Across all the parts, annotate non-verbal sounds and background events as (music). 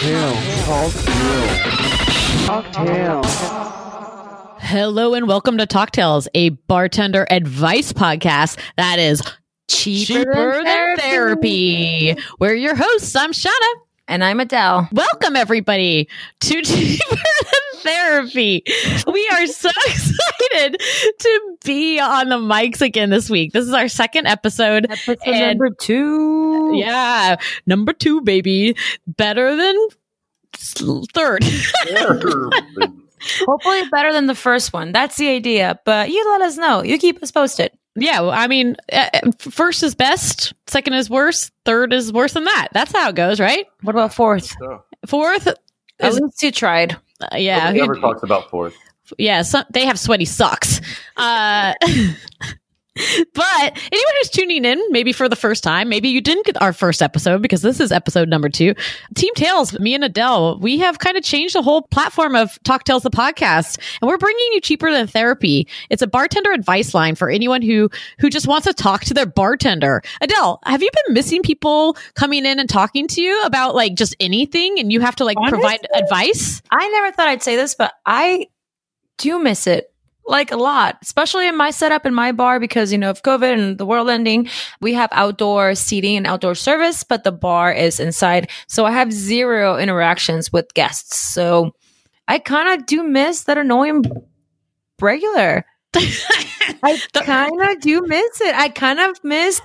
Cocktail. Cocktail. Cocktail. Hello and welcome to Talktails, a bartender advice podcast that is cheaper, Cheaper than, than therapy. We're your hosts. I'm Shauna. And I'm Adele. Welcome everybody to (laughs) Cheaper Than Therapy. We are so (laughs) excited to be on the mics again this week. This is our second episode. Episode And- number two. Yeah, number two, baby. Better than third. (laughs) Hopefully better than the first one. That's the idea. But you let us know. You keep us posted. Yeah, well, I mean, uh, uh, first is best, second is worse, third is worse than that. That's how it goes, right? What about fourth? Fourth, At is, least you tried. Uh, yeah, Nobody ever who- talks about fourth. (laughs) yeah. Some, they have sweaty socks. Uh, (laughs) (laughs) but anyone who's tuning in, maybe for the first time, maybe you didn't get our first episode because this is episode number two. Team Tales, me and Adele, we have kind of changed the whole platform of Talk Tales, the podcast, and we're bringing you cheaper than therapy. It's a bartender advice line for anyone who who just wants to talk to their bartender. Adele, have you been missing people coming in and talking to you about like just anything, and you have to like provide advice? I never thought I'd say this, but I do miss it. Like a lot, especially in my setup in my bar because, you know, of COVID and the world ending, we have outdoor seating and outdoor service, but the bar is inside. So I have zero interactions with guests. So I kind of do miss that annoying regular. (laughs) I kind of do miss it. I kind of miss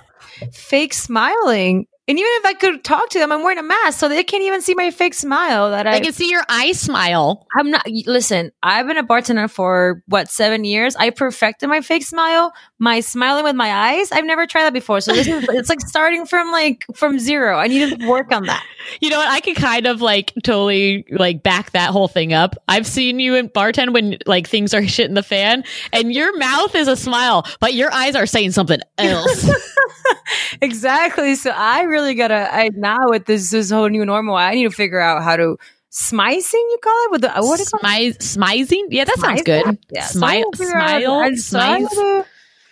fake smiling. And even if I could talk to them, I'm wearing a mask, so they can't even see my fake smile that I I can see your eye smile. I'm not. Listen, I've been a bartender for what seven years. I perfected my fake smile, my smiling with my eyes. I've never tried that before. So this is (laughs) it's like starting from like from zero. I need to work on that. (laughs) You know what? I could kind of like totally like back that whole thing up. I've seen you in bartend when like things are (laughs) shit in the fan and your mouth is a smile, but your eyes are saying something else. exactly. So I really gotta. I now with this this whole new normal, I need to figure out how to smicing. You call it with the what do it? Smizing? Yeah, that sounds good. Yeah, so Smile, need to figure out- smile, and so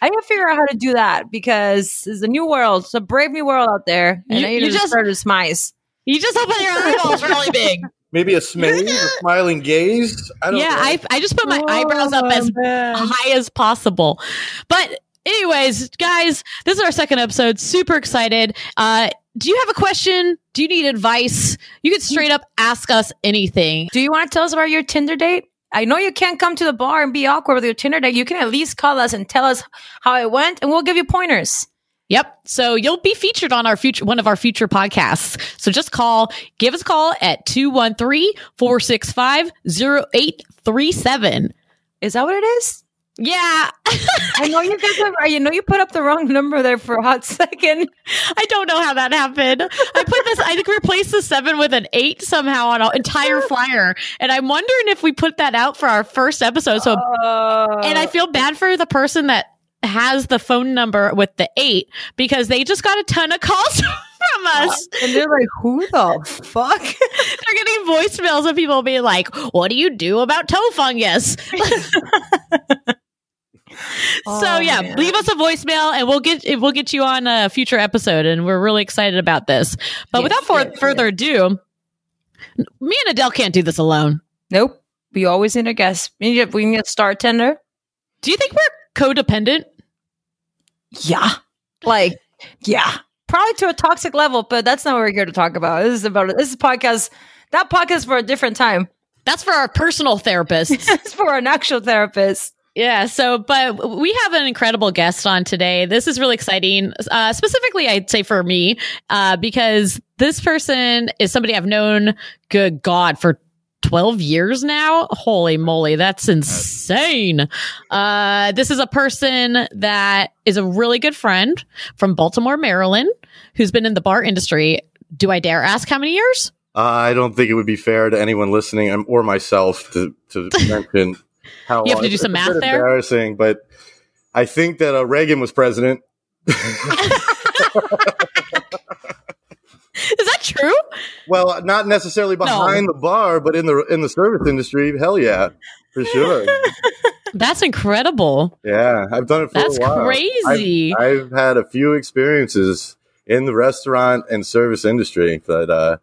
I smize. gotta- need to figure out how to do that because it's a new world. It's a brave new world out there, and You- I need you to just- start to smize. You just open your eyeballs really big. (laughs) Maybe a smaze, a (laughs) smiling gaze. I don't Yeah, know. I, I just put my eyebrows up as high as possible. But anyways, guys, this is our second episode. Super excited. Uh, do you have a question? Do you need advice? You can straight up ask us anything. Do you want to tell us about your Tinder date? I know you can't come to the bar and be awkward with your Tinder date. You can at least call us and tell us how it went, and we'll give you pointers. Yep. So you'll be featured on our future one of our future podcasts. So just call, give us a call at 213-465-0837. Is that what it is? Yeah. (laughs) I know you guys. Have, you know you put up the wrong number there for a hot second. I don't know how that happened. I put this, I think replaced the seven with an eight somehow on an entire (laughs) flyer. And I'm wondering if we put that out for our first episode. So, oh. and I feel bad for the person that has the phone number with the eight because they just got a ton of calls (laughs) from us. and they're like, "Who the fuck?" They're getting voicemails of people being like, what do you do about toe fungus? Oh, so yeah, man. leave us a voicemail and we'll get we'll get you on a future episode and we're really excited about this. But Yes, without for, yes, further ado, me and Adele can't do this alone. Nope. We always need a guest. We need, we need a star tender. Do you think we're codependent? Yeah. Like, yeah. Probably to a toxic level, but that's not what we're here to talk about. This is about this is podcast. That podcast is for a different time. That's for our personal therapists. (laughs) it's for an actual therapist. Yeah. So, but we have an incredible guest on today. This is really exciting. Uh, specifically, I'd say for me, uh, because this person is somebody I've known, good God, for 12 years now. Holy moly. That's insane. Uh, this is a person that is a really good friend from Baltimore, Maryland, who's been in the bar industry. Do I dare ask how many years? Uh, I don't think it would be fair to anyone listening um, or myself to, to (laughs) mention how You have to do some math there? Embarrassing, but I think that uh, Reagan was president. (laughs) Is that true? Well, not necessarily behind the bar, but in the in the service industry. Hell yeah, for sure. (laughs) That's incredible. Yeah, I've done it for That's a while. crazy. I've, I've had a few experiences in the restaurant and service industry, but uh,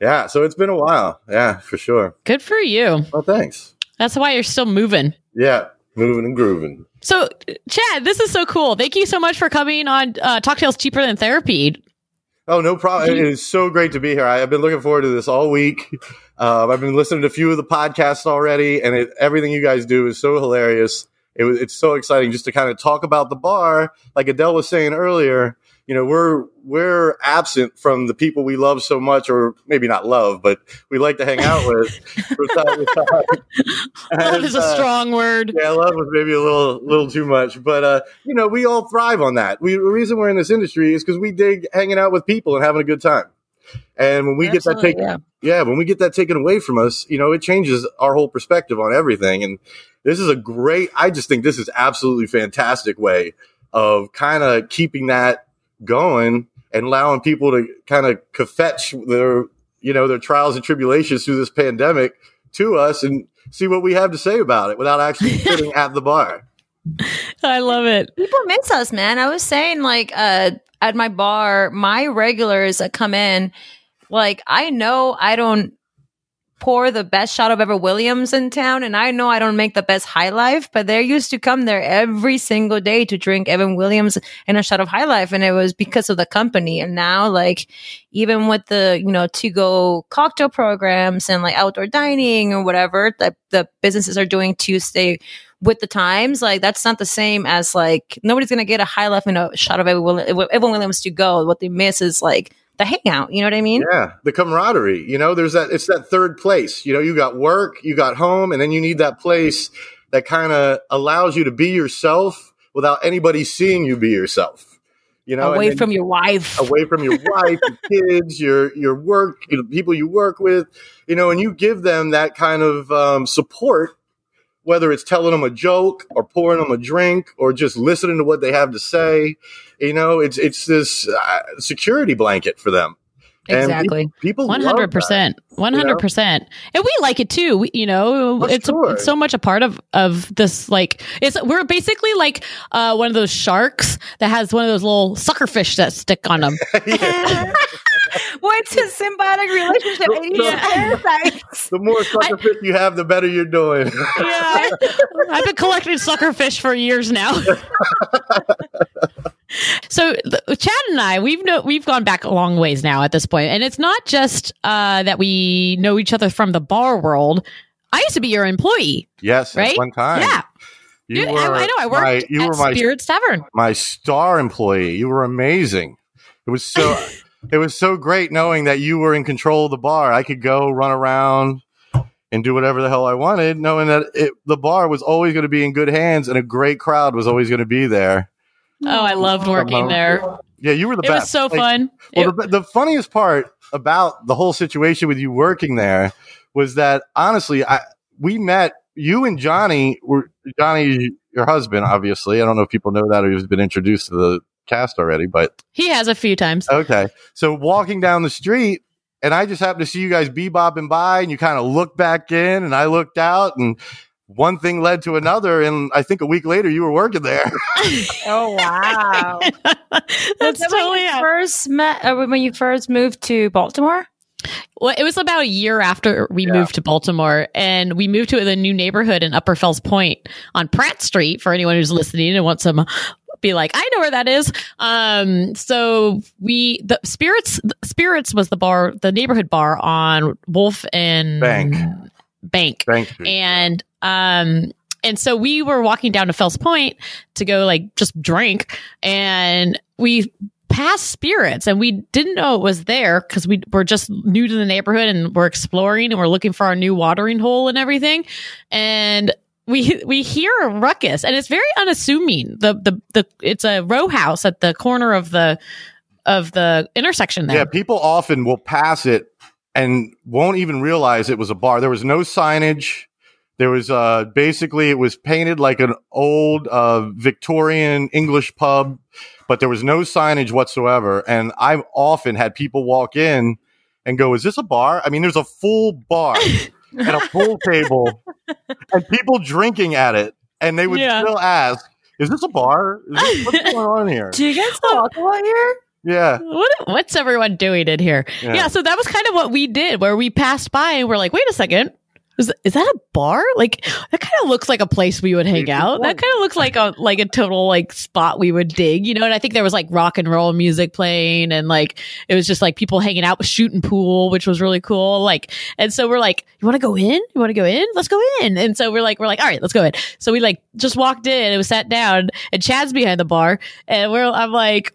Yeah, so it's been a while. Yeah, for sure. Good for you. Well, thanks. That's why you're still moving. Yeah, moving and grooving. So, Chad, this is so cool. Thank you so much for coming on uh, Talk Tales Cheaper Than Therapy. Oh, no problem. It is so great to be here. I, have been looking forward to this all week. Um, I've been listening to a few of the podcasts already, and it, everything you guys do is so hilarious. It was, it's so exciting just to kind of talk about the bar, like Adele was saying earlier you know we're we're absent from the people we love so much or maybe not love but we like to hang out (laughs) with love is a uh, strong word. yeah love was maybe a little little too much but uh, you know we all thrive on that. We the reason we're in this industry is because we dig hanging out with people and having a good time. And when we Absolutely, get that taken yeah. yeah when we get that taken away from us you know it changes our whole perspective on everything. And this is a great i just think this is absolutely fantastic way of kind of keeping that going and allowing people to kind of fetch their you know their trials and tribulations through this pandemic to us and see what we have to say about it without actually (laughs) sitting at the bar. I love it. People miss us, man. I was saying like uh at my bar, my regulars that come in, like I know I don't pour the best shot of Evan Williams in town. And I know I don't make the best high life, but they used to come there every single day to drink Evan Williams and a shot of high life. And it was because of the company. And now, like, even with the, you know, to go cocktail programs and like outdoor dining or whatever that the businesses are doing to stay with the times, like that's not the same as like nobody's gonna get a high life and a shot of Evan Williams to go. What they miss is like the hangout. You know what I mean? Yeah, the camaraderie. You know, there's that. It's that third place. You know, you got work, you got home, and then you need that place that kind of allows you to be yourself without anybody seeing you be yourself. You know, away from your wife, away from your wife, your (laughs) kids, your your work, you know, people you work with. You know, and you give them that kind of um, support whether it's telling them a joke or pouring them a drink or just listening to what they have to say. You know, it's it's this uh, security blanket for them. Exactly. people one hundred percent, one hundred percent, and we like it too. We, you know, oh, it's, sure. it's so much a part of of this. Like, it's we're basically like uh, one of those sharks that has one of those little sucker fish that stick on them. (laughs) (laughs) What's a symbiotic relationship? The, (laughs) the more sucker fish you have, the better you're doing. yeah, I've been collecting sucker fish for years now. So Chad and I, we've no, we've gone back a long ways now at this point, and it's not just uh, that we know each other from the bar world. I used to be your employee. Yes, right. one time. Yeah. You were, I, I, know. I worked my, you at were my, Spirits Tavern. My star employee. You were amazing. It was so. (laughs) it was so great knowing that you were in control of the bar. I could go run around and do whatever the hell I wanted, knowing that it, the bar was always going to be in good hands and a great crowd was always going to be there. Oh, I loved working there. Yeah, you were the it best. It was so like, fun. Well, it, the, the funniest part about the whole situation with you working there was that honestly, I we met you and Johnny were Johnny, your husband, obviously. I don't know if people know that or he's been introduced to the cast already, but he has a few times. Okay. So walking down the street, and I just happened to see you guys bebopping by, and you kind of looked back in, and I looked out, and one thing led to another, and I think a week later you were working there. (laughs) oh wow! (laughs) That's totally when you first met uh, when you first moved to Baltimore. Well, it was about a year after we yeah. moved to Baltimore, and we moved to the new neighborhood in Upper Fells Point on Pratt Street. For anyone who's listening and wants some be like, I know where that is. Um, so we the spirits spirits was the bar, the neighborhood bar on Wolfe and Bank Bank, Bank and um. And so we were walking down to Fells Point to go like just drink and we passed spirits and we didn't know it was there because we were just new to the neighborhood and we're exploring and we're looking for our new watering hole and everything. And we we hear a ruckus and it's very unassuming. The the the it's a row house at the corner of the of the intersection there. Yeah, people often will pass it and won't even realize it was a bar. There was no signage. There was uh basically it was painted like an old uh Victorian English pub, but there was no signage whatsoever. And I've often had people walk in and go, "Is this a bar?" I mean, there's a full bar. (laughs) and a pool table and people drinking at it. And they would yeah. still ask, is this a bar? This, what's (laughs) going on here? Do you get some alcohol here? Yeah. What what's everyone doing in here? Yeah. yeah. so that was kind of what we did where we passed by and we're like, wait a second. Is, is that a bar? Like that kind of looks like a place we would hang out. That kind of looks like a like a total like spot we would dig, you know. And I think there was like rock and roll music playing, and like it was just like people hanging out, shooting pool, which was really cool. Like, and so we're like, you want to go in? You want to go in? Let's go in. And so we're like, we're like, all right, let's go in. So we like just walked in and we sat down, and Chad's behind the bar, and we're I'm like,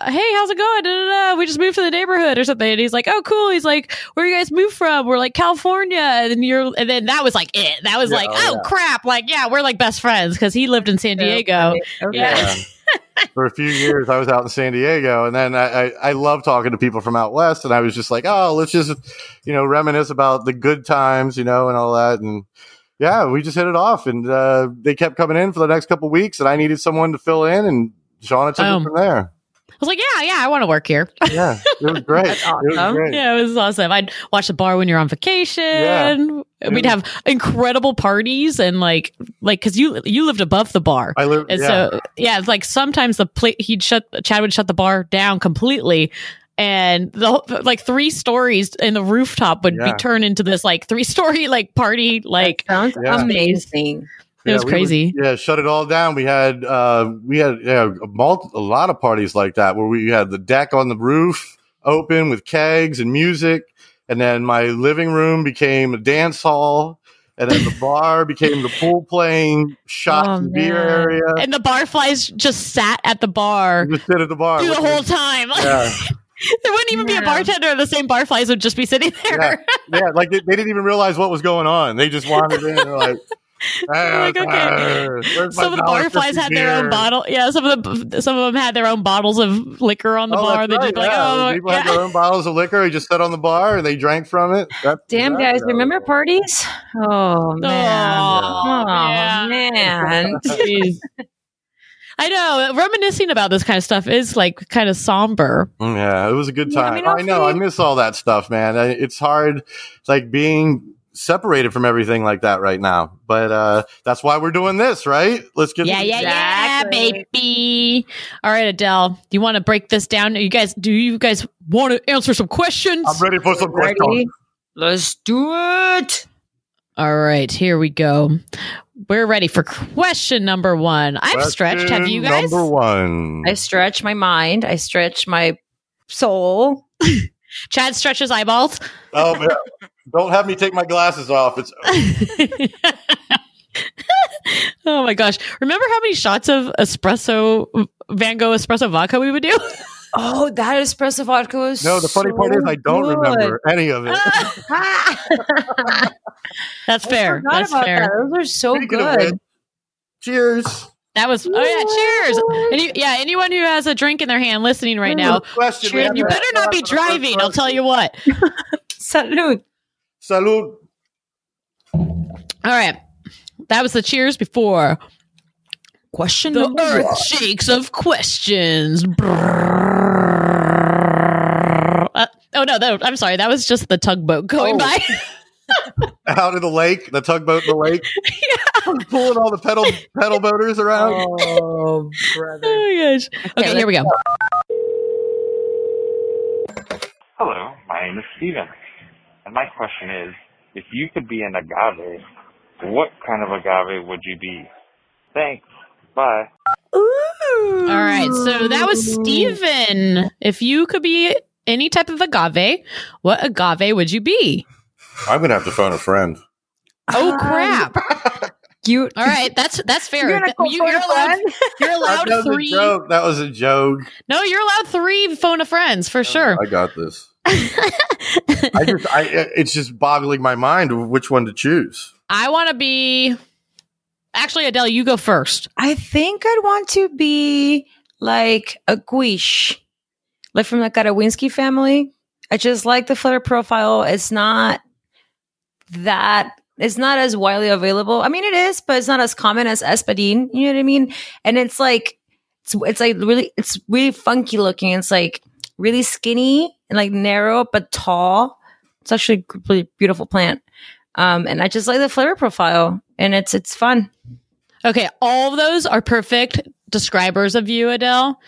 hey, how's it going? Da, da, da. We just moved to the neighborhood or something. And he's like, oh, cool. He's like, where you guys moved from? We're like California. And then you're, and then that was like it. That was yeah, like, oh, yeah. crap. Like, yeah, we're like best friends because he lived in San Diego. Okay. Yeah. (laughs) For a few years, I was out in San Diego, and then I, I, I love talking to people from out west, and I was just like, oh, let's just, you know, reminisce about the good times, you know, and all that, and yeah, we just hit it off, and uh, they kept coming in for the next couple weeks, and I needed someone to fill in, and Shauna took um, it from there was like, yeah, yeah, I want to work here. Yeah, it was great. (laughs) awesome. It was great. Yeah, it was awesome. I'd watch the bar when you're on vacation. Yeah. We'd have incredible parties and like, like, cause you, you lived above the bar. I lived, and yeah. so, yeah, it's like sometimes the plate, he'd shut, Chad would shut the bar down completely and the like three stories in the rooftop would yeah. be turned into this like three story like party like that sounds yeah. amazing it yeah, was crazy. Would, yeah, shut it all down. We had uh, we had yeah, a, multi- a lot of parties like that where we had the deck on the roof open with kegs and music, and then my living room became a dance hall. And then the bar (laughs) became the pool playing shot oh, beer area. And the barflies just sat at the bar. Just sit at the bar. the whole time. Yeah. (laughs) there wouldn't even yeah. be a bartender. The same barflies would just be sitting there. Yeah, yeah like they, they, didn't even realize what was going on. They just wandered in. They're like, (laughs) like, okay. (laughs) some of the barflies had their own bottle. Yeah, some of the some of them had their own bottles of liquor on the oh, bar. They right, just yeah. like, oh, people yeah. had their own bottles of liquor. They just sat on the bar and they drank from it. That's Damn, guys, remember parties? Oh man, oh, oh man. (laughs) I know. Reminiscing about this kind of stuff is like kind of somber. Mm, yeah, it was a good time. Yeah, I, mean, I know. I miss all that stuff, man. It's hard. It's like being separated from everything like that right now. But uh that's why we're doing this, right? Let's get Yeah, yeah, exactly. yeah, baby. All right, Adele. Do you want to break this down? You guys do you guys want to answer some questions? I'm ready for some ready? questions. Let's do it. All right, here we go. We're ready for question number one. I've question stretched. Have you guys? Number one. I stretch my mind. I stretch my soul. (laughs) Chad stretches eyeballs. Oh man. (laughs) Don't have me take my glasses off. It's (laughs) (laughs) Oh my gosh. Remember how many shots of espresso Van Gogh espresso vodka we would do? (laughs) Oh, that espresso vodka was No, the funny so part is I don't good. remember any of it. That's fair. That's fair. That. Those are so Speaking good. cheers. That was oh yeah, cheers. Any, yeah, anyone who has a drink in their hand listening right now, question, you better not be driving. I'll tell you what. Salud. Salud. All right. That was the cheers before. Question the earth shakes of questions. Uh, oh no, no, I'm sorry. That was just the tugboat going oh. by. (laughs) out of the lake, the tugboat in the lake, yeah. (laughs) pulling all the pedal pedal boaters around. Oh, brother! Oh gosh! Okay, okay here we go. Hello, my name is Steven, and my question is: If you could be an agave, what kind of agave would you be? Thanks. Bye. Ooh. All right, so that was Steven. If you could be any type of agave, what agave would you be? I'm gonna have to phone a friend. Oh crap! (laughs) You all right? That's that's fair. You're, you, are allowed. You're allowed that three. That was a joke. No, you're allowed three phone a friends for sure. I got this. (laughs) I just, I, it's just boggling my mind which one to choose. I want to be. Actually, Adele, you go first. I think I'd want to be like a cuishe, like from the Karwinskii family. I just like the flavor profile. It's not that it's not as widely available. I mean, it is, but it's not as common as espadin. You know what I mean? And it's like it's it's like really it's really funky looking. It's like really skinny and like narrow but tall. It's actually a really beautiful plant. Um, and I just like the flavor profile, and it's it's fun. Okay, all of those are perfect describers of you, Adele.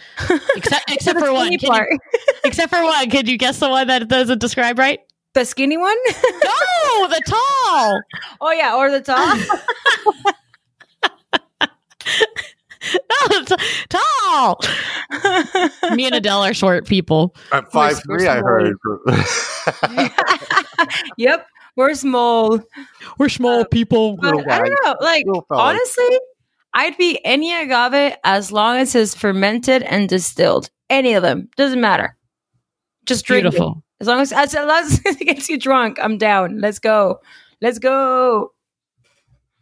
Except (laughs) except for one. You, (laughs) except for one. Could you guess the one that doesn't describe right? The skinny one? no, the tall. (laughs) Oh yeah, or the tall. No, (laughs) t- tall. Me and Adele are short people. I'm five three. I heard. (laughs) (laughs) yep, we're small. We're small uh, people. I don't know. Like honestly, I'd be any agave as long as it's fermented and distilled. Any of them doesn't matter. Just drink Beautiful. It. As long as as long as it gets you drunk, I'm down. Let's go. Let's go.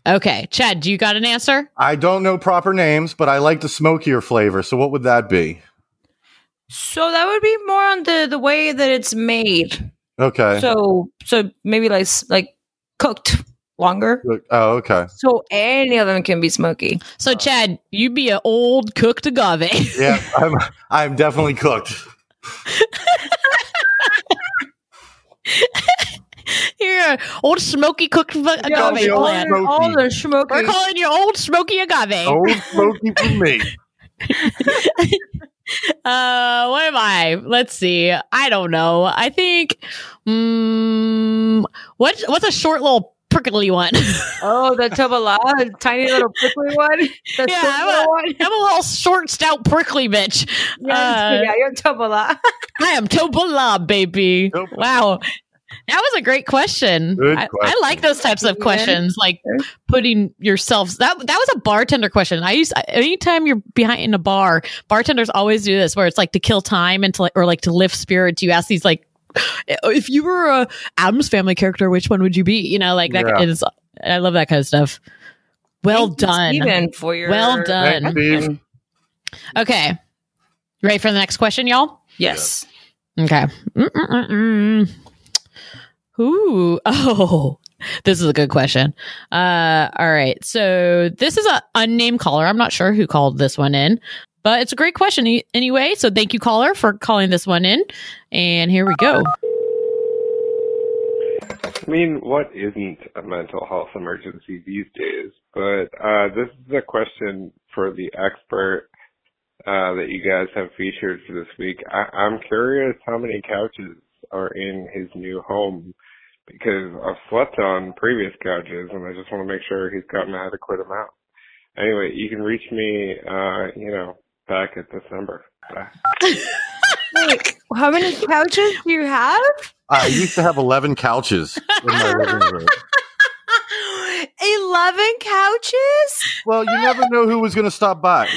Okay, Chad, do you got an answer? I don't know proper names, but I like the smokier flavor. So what would that be? So that would be more on the the way that it's made. Okay. So so maybe like like cooked longer. Oh, okay. So any of them can be smoky. So Chad, you be an old cooked agave. (laughs) yeah, I'm I'm definitely cooked. (laughs) You're old smoky cooked agave yeah, plant. All the smoky. We're calling you old smoky agave. Old smoky for me. (laughs) uh, what am I? Let's see. I don't know. I think. Um, what what's a short little prickly one. (laughs) oh, the Tobalá, the tiny little prickly one. The yeah, I'm a, one. I'm a little short, stout, prickly bitch. Yes, uh, yeah, you're Tobalá. I am Tobalá, baby. Tobalá. Wow. That was a great question. I, question. I, like those types of questions, like putting yourself. That that was a bartender question. I use anytime you're behind in a bar, bartenders always do this, where it's like to kill time and to or like to lift spirits. You ask these like eh, if you were a Addams family character, which one would you be? You know, like that yeah. is. I love that kind of stuff. Well Thank done, Steven, for your well done. okay, ready for the next question, y'all? Yes. Okay. Mm-mm-mm. Ooh. (laughs) Oh. This is a good question. Uh, all right. So this is a unnamed caller. I'm not sure who called this one in, but it's a great question anyway. So thank you, caller, for calling this one in. And here we go. I mean, what isn't a mental health emergency these days? But uh, this is a question for the expert uh, that you guys have featured for this week. I- I'm curious how many couches are in his new home because I've slept on previous couches and I just want to make sure he's got an adequate amount. Anyway, you can reach me, uh, you know, back at December. Wait, how many couches do you have? I used to have 11 couches in my living room. (laughs) 11 couches? Well, you never know who was going to stop by.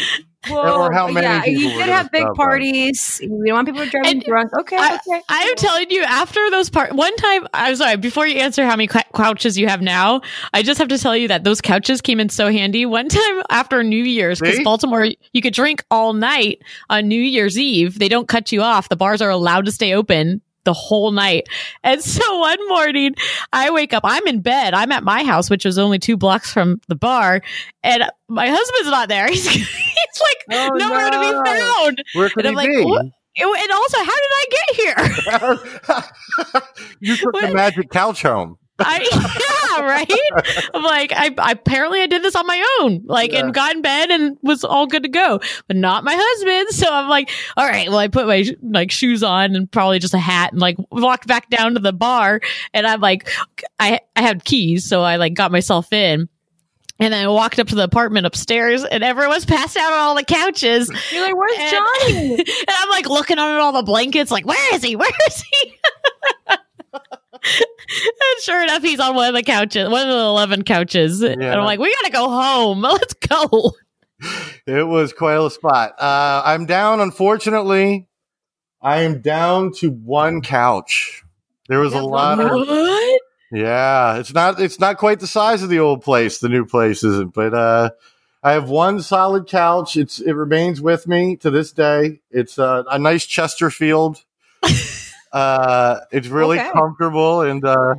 Well, or how many? Yeah, you did have big parties. By. You don't want people driving drunk. Okay, I, okay. I am telling you, after those part, one time, I'm sorry. Before you answer how many couches you have now, I just have to tell you that those couches came in so handy. One time after New Year's, because Baltimore, you could drink all night on New Year's Eve. They don't cut you off. The bars are allowed to stay open the whole night. And so one morning I wake up, I'm in bed. I'm at my house, which is only two blocks from the bar. And my husband's not there. (laughs) He's, he's like oh, nowhere no. to be found. Where could and he I'm like, be? And also, how did I get here? (laughs) you took the (laughs) magic couch home. I (laughs) yeah, right. I'm like, I, I, apparently I did this on my own, like, yeah. and got in bed and was all good to go, but not my husband. So I'm like, all right, well, I put my like shoes on and probably just a hat and like walked back down to the bar, and I'm like, I I had keys, so I like got myself in. And then I walked up to the apartment upstairs and everyone's passed out on all the couches. You're like, where's and, Johnny? (laughs) and I'm like looking under all the blankets, like, where is he? Where is he? (laughs) and sure enough, he's on one of the couches, one of the 11 couches. Yeah. And I'm like, we got to go home. (laughs) Let's go. It was quite a spot. Uh, I'm down, unfortunately. I am down to one couch. There was a lot what? of. Yeah, it's not it's not quite the size of the old place. The new place isn't, but uh, I have one solid couch. It's it remains with me to this day. It's uh, a nice Chesterfield. (laughs) Uh, it's really okay. comfortable and uh,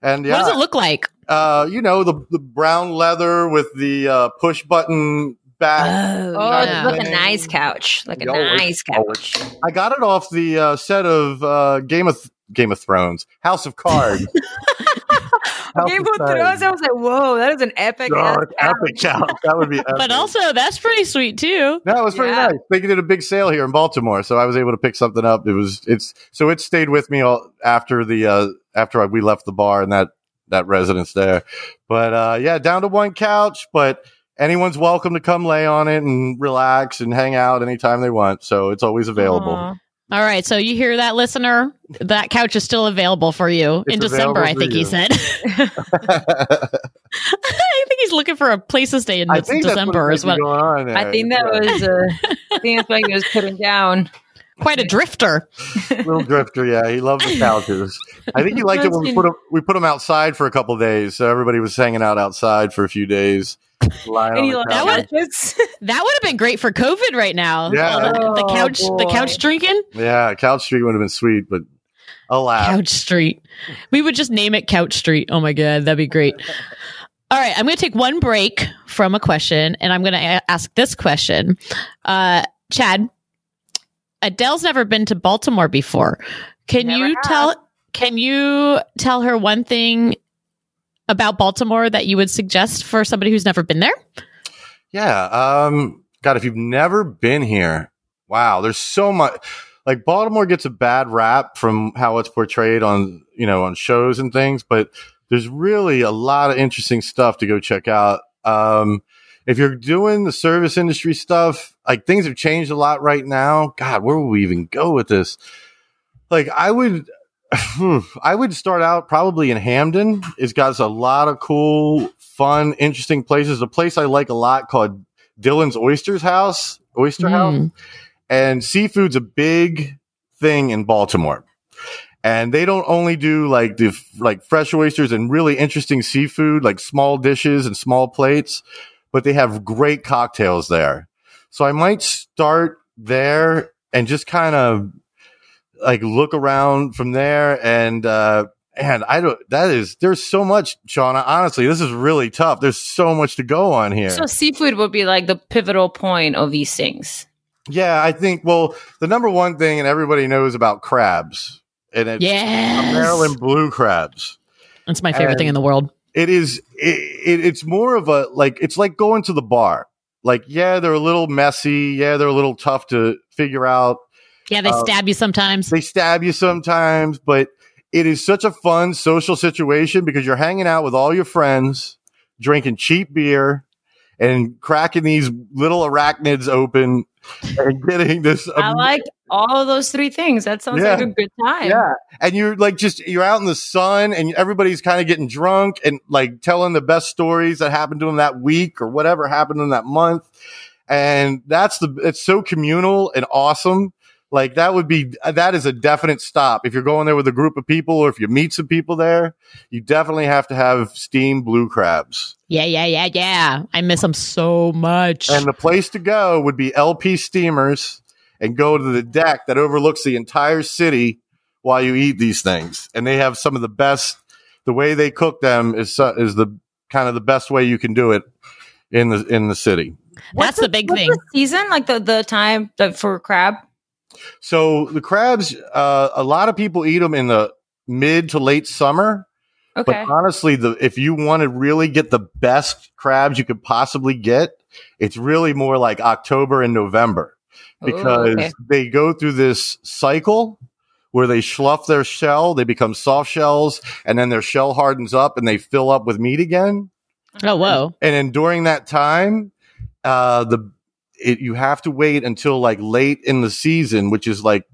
and yeah. What does it look like? Uh, you know the the brown leather with the uh, push button back. Oh, oh yeah. like a nice couch, like a nice couch. I got it off the uh, set of uh, Game of Game of Thrones, House of Cards. (laughs) (laughs) Game of Thrones. I was like, whoa, that is an epic. Oh, epic couch. (laughs) That would be. Epic. but also, that's pretty sweet too. No, it was pretty yeah. nice. They did a big sale here in Baltimore, so I was able to pick something up. It was it's so it stayed with me all after the uh after we left the bar and that that residence there. But uh yeah, down to one couch, but anyone's welcome to come lay on it and relax and hang out anytime they want. So it's always available. Aww. All right, so you hear that, listener? That couch is still available for you it's in December. I think you. he said. (laughs) I think he's looking for a place to stay in I December. Is what I think that yeah. was. Uh, I think that's what he was putting down. Quite a drifter. (laughs) Little drifter, yeah. He loved the couches. I think he liked it when we put him. We put him outside for a couple days, so everybody was hanging out outside for a few days that, would, (laughs) that would have been great for COVID right now. Yeah, the, the, couch, oh, the couch drinking. Yeah, Couch Street would have been sweet, but alas, Couch Street. We would just name it Couch Street. Oh my god, that'd be great. All right, I'm going to take one break from a question, and I'm going to ask this question, uh, Chad. Adele's never been to Baltimore before. Can never you have. tell? Can you tell her one thing about Baltimore that you would suggest for somebody who's never been there? Yeah. Um, God, if you've never been here, wow, there's so much. Like Baltimore gets a bad rap from how it's portrayed on, you know, on shows and things, but there's really a lot of interesting stuff to go check out. Um, if you're doing the service industry stuff, like things have changed a lot right now. God, where would we even go with this? Like I would, (sighs) I would start out probably in Hampden. It's got a lot of cool, fun, interesting places. A place I like a lot called Dylan's Oysters House, Oyster mm. House. And seafood's a big thing in Baltimore. And they don't only do like the like fresh oysters and really interesting seafood, like small dishes and small plates, but they have great cocktails there. So I might start there and just kind of like look around from there and uh and I don't that is there's so much, Shauna. Honestly, this is really tough. There's so much to go on here. So seafood would be like the pivotal point of these things. Yeah, I think well, the number one thing and everybody knows about crabs. And it's yes. Maryland blue crabs. That's my favorite and thing in the world. It is it, it, it's more of a like it's like going to the bar. Like, yeah, they're a little messy, yeah, they're a little tough to figure out yeah, they uh, stab you sometimes. They stab you sometimes, but it is such a fun social situation because you're hanging out with all your friends, drinking cheap beer, and cracking these little arachnids open and (laughs) getting this. I like all of those three things. That sounds yeah. like a good time. Yeah. And you're like just, you're out in the sun and everybody's kind of getting drunk and like telling the best stories that happened to them that week or whatever happened in that month. And that's the, it's so communal and awesome. Like that would be that is a definite stop. If you're going there with a group of people or if you meet some people there, you definitely have to have steamed blue crabs. Yeah, yeah, yeah, yeah. I miss them so much. And the place to go would be LP Steamers and go to the deck that overlooks the entire city while you eat these things. And they have some of the best the way they cook them is is the kind of the best way you can do it in the in the city. That's the, the, big thing. The season, like the the time for crab. So the crabs, uh, a lot of people eat them in the mid to late summer. Okay. But honestly, the if you want to really get the best crabs you could possibly get, it's really more like October and November because Ooh, okay. they go through this cycle where they slough their shell, they become soft shells, and then their shell hardens up and they fill up with meat again. Oh, whoa. And then during that time, uh, the it, you have to wait until like late in the season, which is like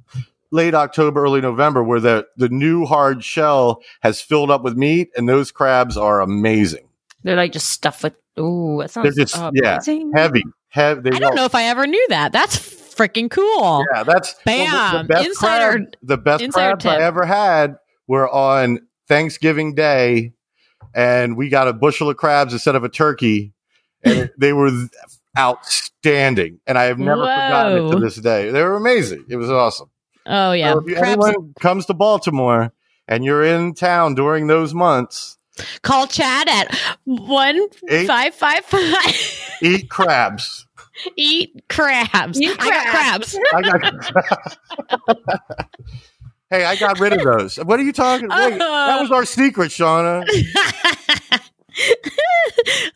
late October, early November, where the, the new hard shell has filled up with meat and those crabs are amazing. They're like just stuffed with, ooh, that sounds They're just, uh, yeah, heavy. Heavy I don't know if I ever knew that. That's freaking cool. Yeah, that's bam. Well, the, best insider, crab, the best crabs tip. I ever had were on Thanksgiving Day, and we got a bushel of crabs instead of a turkey, and (laughs) they were outstanding, and I have never Whoa. forgotten it to this day. They were amazing. It was awesome. Oh yeah. So if anyone comes to Baltimore and you're in town during those months, call Chad at one five five five. (laughs) Eat crabs. Eat crabs. Eat crabs. I got crabs. I got crabs. Hey, I got rid of those. What are you talking? Wait, that was our secret, Shauna. (laughs)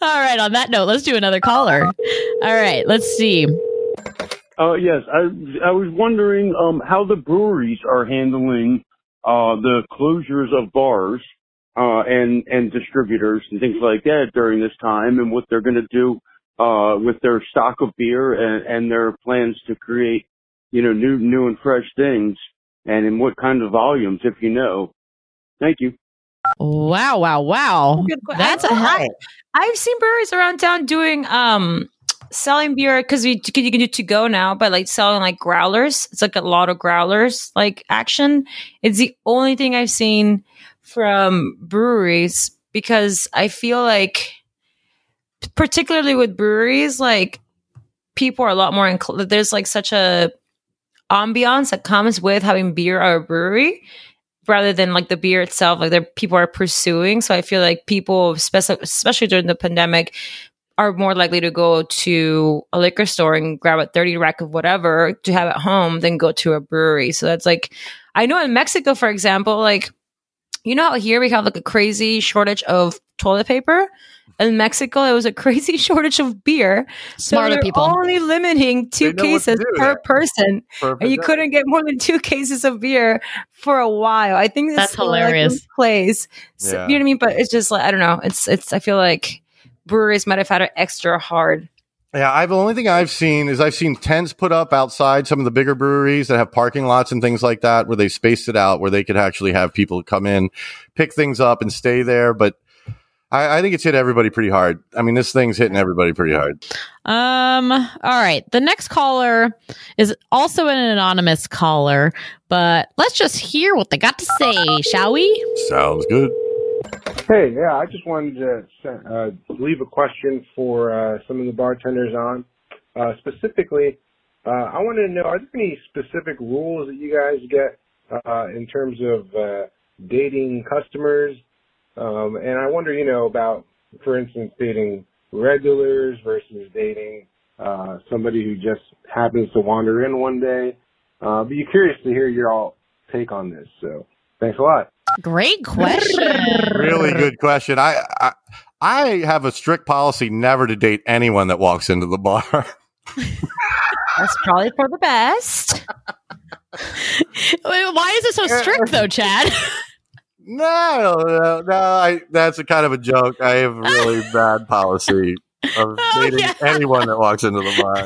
All right. On that note, let's do another caller. All right. Let's see. Uh, yes, I I was wondering um, how the breweries are handling uh, the closures of bars uh, and and distributors and things like that during this time, and what they're going to do uh, with their stock of beer and, and their plans to create, you know, new new and fresh things, and in what kind of volumes, if you know. Thank you. Wow! Wow! Wow! That's a high. I've seen breweries around town doing um selling beer because you, you can do to go now, but like selling like growlers. It's like a lot of growlers like action. It's the only thing I've seen from breweries because I feel like, particularly with breweries, like people are a lot more. Inc- there's like such a ambiance that comes with having beer at a brewery rather than like the beer itself like there people are pursuing so i feel like people especially during the pandemic are more likely to go to a liquor store and grab a 30 rack of whatever to have at home than go to a brewery. So that's like, I know in Mexico, for example, like, you know here we have like a crazy shortage of toilet paper? In Mexico, it was a crazy (laughs) shortage of beer. Smarter so people. Only limiting two cases per person. Perfect. And you couldn't get more than two (laughs) cases of beer for a while. I think that's hilarious. Like plays. So, yeah. You know what I mean? But it's just like, I don't know. It's, it's, I feel like, breweries might have had it extra hard. Yeah, I've the only thing I've seen is I've seen tents put up outside some of the bigger breweries that have parking lots and things like that where they spaced it out where they could actually have people come in, pick things up and stay there. But I, I think it's hit everybody pretty hard. I mean, this thing's hitting everybody pretty hard. Um, all right. The next caller is also an anonymous caller, but let's just hear what they got to say, shall we? Sounds good. Hey, yeah, I just wanted to uh, leave a question for uh, some of the bartenders on. Uh, specifically, uh, I wanted to know: Are there any specific rules that you guys get uh, in terms of uh, dating customers? Um, and I wonder, you know, about, for instance, dating regulars versus dating somebody who just happens to wander in one day. be curious to hear your all take on this. So, thanks a lot. Great question. (laughs) really good question. I, I, I have a strict policy never to date anyone that walks into the bar. (laughs) That's probably for the best. (laughs) Why is it so strict though, Chad? No, no, no. I, that's a kind of a joke. I have a really (laughs) bad policy of oh, dating yeah. anyone that walks into the bar. (laughs)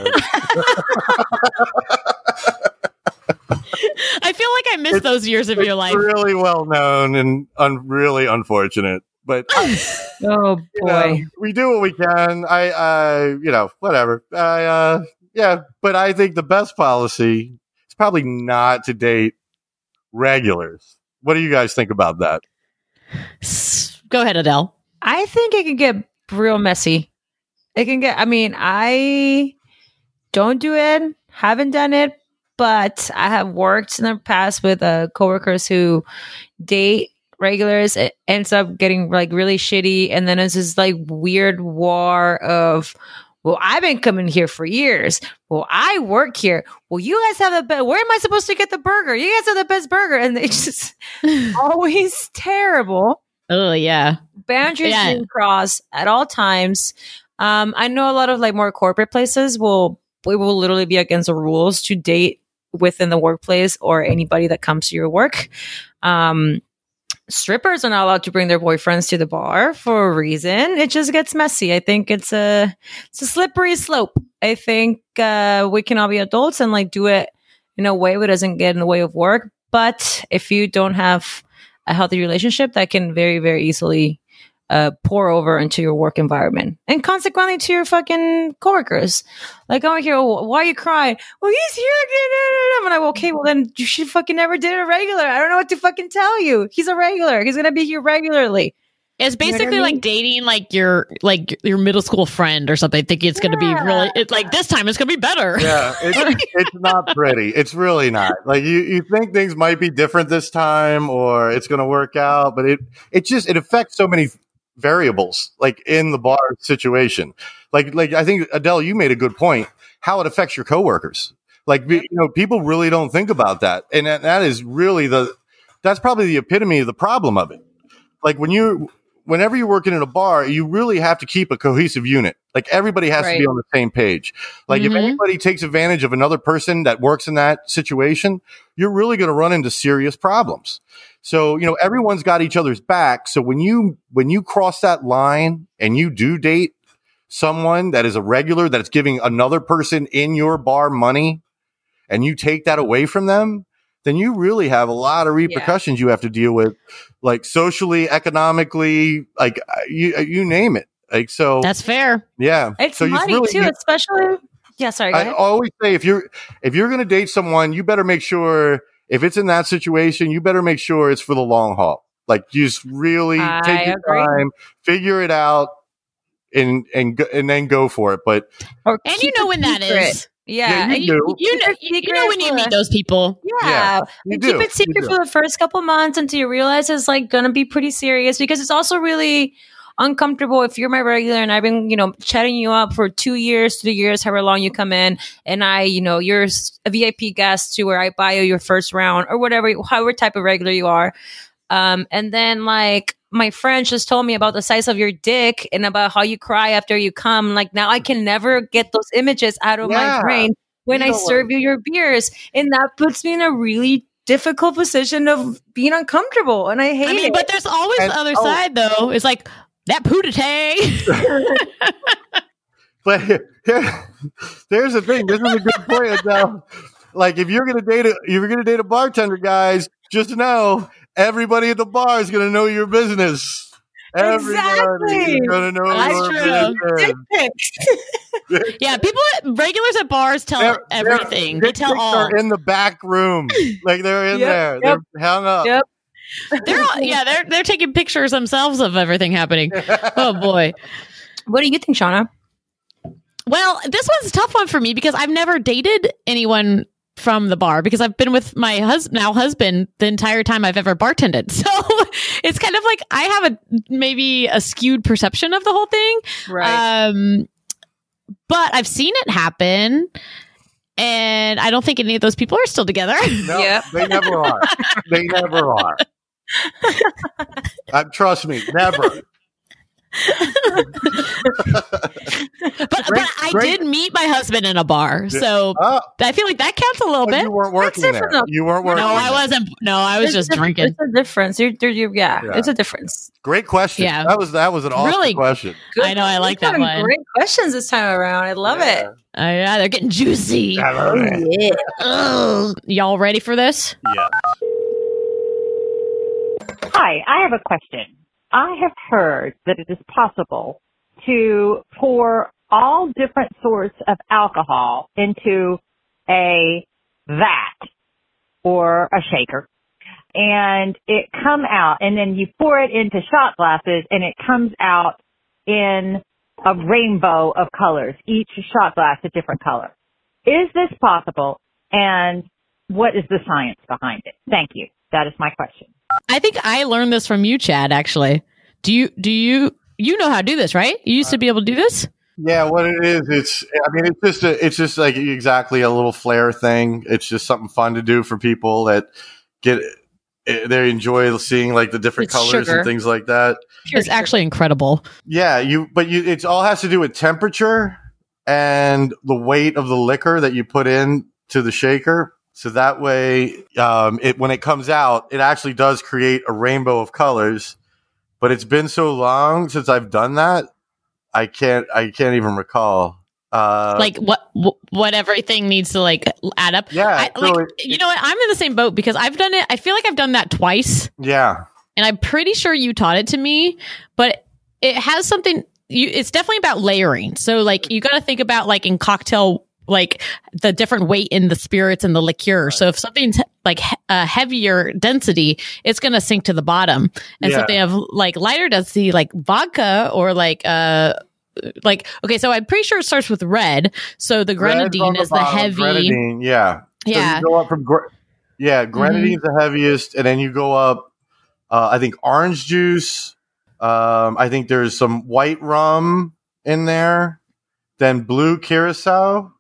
I feel like I missed it's, those years of your life. Really well known and un- really unfortunate. But (laughs) oh boy, know, we do what we can. I, uh, you know, whatever. I, uh, yeah, but I think the best policy is probably not to date regulars. What do you guys think about that? Go ahead, Adele. I think it can get real messy. It can get. I mean, I don't do it. Haven't done it, but I have worked in the past with uh, coworkers who date regulars. It ends up getting like really shitty, and then it's this like weird war of. Well, I've been coming here for years. Well, I work here. Well, you guys have the best. Where am I supposed to get the burger? You guys have the best burger, and it's (laughs) just (laughs) always terrible. Oh yeah, boundaries yeah. being crossed at all times. Um, I know a lot of like more corporate places will we will literally be against the rules to date within the workplace or anybody that comes to your work. Um, strippers are not allowed to bring their boyfriends to the bar for a reason. It just gets messy. I think it's a it's a slippery slope. I think uh, we can all be adults and like do it in a way that doesn't get in the way of work. But if you don't have a healthy relationship, that can very very easily uh, pour over into your work environment and consequently to your fucking coworkers. Like, I'm here, why are you crying? Well, he's here again. I'm like, okay, well, then you should fucking never did a regular. I don't know what to fucking tell you. He's a regular. He's going to be here regularly. It's basically you know I mean? like dating like your like your middle school friend or something. Thinking it's yeah. going to be really it's like this time it's going to be better. Yeah, it's, (laughs) it's not pretty. It's really not. Like you you think things might be different this time or it's going to work out, but it it just it affects so many variables like in the bar situation. Like, like I think Adele, you made a good point. How it affects your coworkers. Like, you know, people really don't think about that, and that, that is really the that's probably the epitome of the problem of it. Like when you, whenever you're working in a bar, you really have to keep a cohesive unit. Like everybody has right. to be on the same page. Like mm-hmm. if anybody takes advantage of another person that works in that situation, you're really going to run into serious problems. So, you know, everyone's got each other's back. So when you, when you cross that line and you do date someone that is a regular that's giving another person in your bar money and you take that away from them, then you really have a lot of repercussions yeah. you have to deal with, like socially, economically, like uh, you uh, you name it. Like so, that's fair. Yeah, it's so money really, too, especially. Yeah, sorry. I always say if you're if you're going to date someone, you better make sure if it's in that situation, you better make sure it's for the long haul. Like just really I take your agree. time, figure it out, and and and then go for it. But and you know when secret. that is. Yeah, yeah you, you, you, know, you know when you meet those people. Yeah, yeah you keep do. it secret for the first couple months until you realize it's like gonna be pretty serious because it's also really uncomfortable if you're my regular and I've been, you know, chatting you up for two years, three years, however long you come in, and I, you know, you're a VIP guest to where I buy you your first round or whatever, however type of regular you are. Um, and then like my friend just told me about the size of your dick and about how you cry after you come. Like now I can never get those images out of yeah. my brain when you I serve you your beers. And that puts me in a really difficult position of being uncomfortable. And I hate I mean, it. But there's always and, the other oh, side though. It's like that pootie (laughs) but here, there's the thing. This is a good point. Now, like if you're gonna date a, if you're gonna date a bartender, guys, just know everybody at the bar is going to know your business. Everybody exactly. going to know That's your business. (laughs) yeah, people, regulars at bars tell they're, everything. They're, they tell all. Are in the back room, like they're in (laughs) yep, there. Yep. They're hung up. Yep. They're all, yeah, they're they're taking pictures themselves of everything happening. Oh boy, what do you think, Shauna? Well, this one's a tough one for me because I've never dated anyone from the bar because I've been with my husband now husband the entire time I've ever bartended. (laughs) So it's kind of like I have a maybe a skewed perception of the whole thing. Right. Um, but I've seen it happen. And I don't think any of those people are still together. No, yep. they never are. they never are. Uh, trust me, never (laughs) but but I great. did meet my husband in a bar, so oh. I feel like that counts a little bit. You weren't working there. You weren't working. No, I wasn't. No, I was just drinking. It's a difference. You're, you're, yeah, yeah, it's a difference. Great question. Yeah, that was that was an awesome really question. Good. I know. I like that one. Great questions this time around. I love yeah. it. Uh, yeah, they're getting juicy. I love Yeah. Y'all ready for this? Yeah. Hi, I have a question. I have heard that it is possible to pour all different sorts of alcohol into a vat or a shaker and it come out and then you pour it into shot glasses and it comes out in a rainbow of colors, each shot glass a different color. Is this possible? And what is the science behind it? Thank you. That is my question. I think I learned this from you, Chad, actually. Do you, do you, you know how to do this, right? You used to be able to do this? Yeah, what it is, it's, I mean, it's just, a, it's just like exactly a little flair thing. It's just something fun to do for people that get, eh, they enjoy seeing like the different it's colors sugar. and things like that. It's actually incredible. Yeah, you, but you, it all has to do with temperature and the weight of the liquor that you put in to the shaker. So that way, um, it when it comes out, it actually does create a rainbow of colors. But it's been so long since I've done that, I can't I can't even recall. Uh, like what what everything needs to like add up. Yeah, I, like it, you know what? I'm in the same boat because I've done it. I feel like I've done that twice. Yeah, and I'm pretty sure you taught it to me, but it has something. You, it's definitely about layering. So like you got to think about like in cocktail like the different weight in the spirits and the liqueur. Right. So if something's like a heavier density, it's going to sink to the bottom. And yeah. something of like lighter density, like vodka or like, uh, like, okay, so I'm pretty sure it starts with red. So the grenadine the is bottom, the heavy. Grenadine, yeah. Yeah. So go up from, gr- yeah, grenadine's mm-hmm. the heaviest. And then you go up, uh, I think orange juice. Um, I think there's some white rum in there. Then blue curacao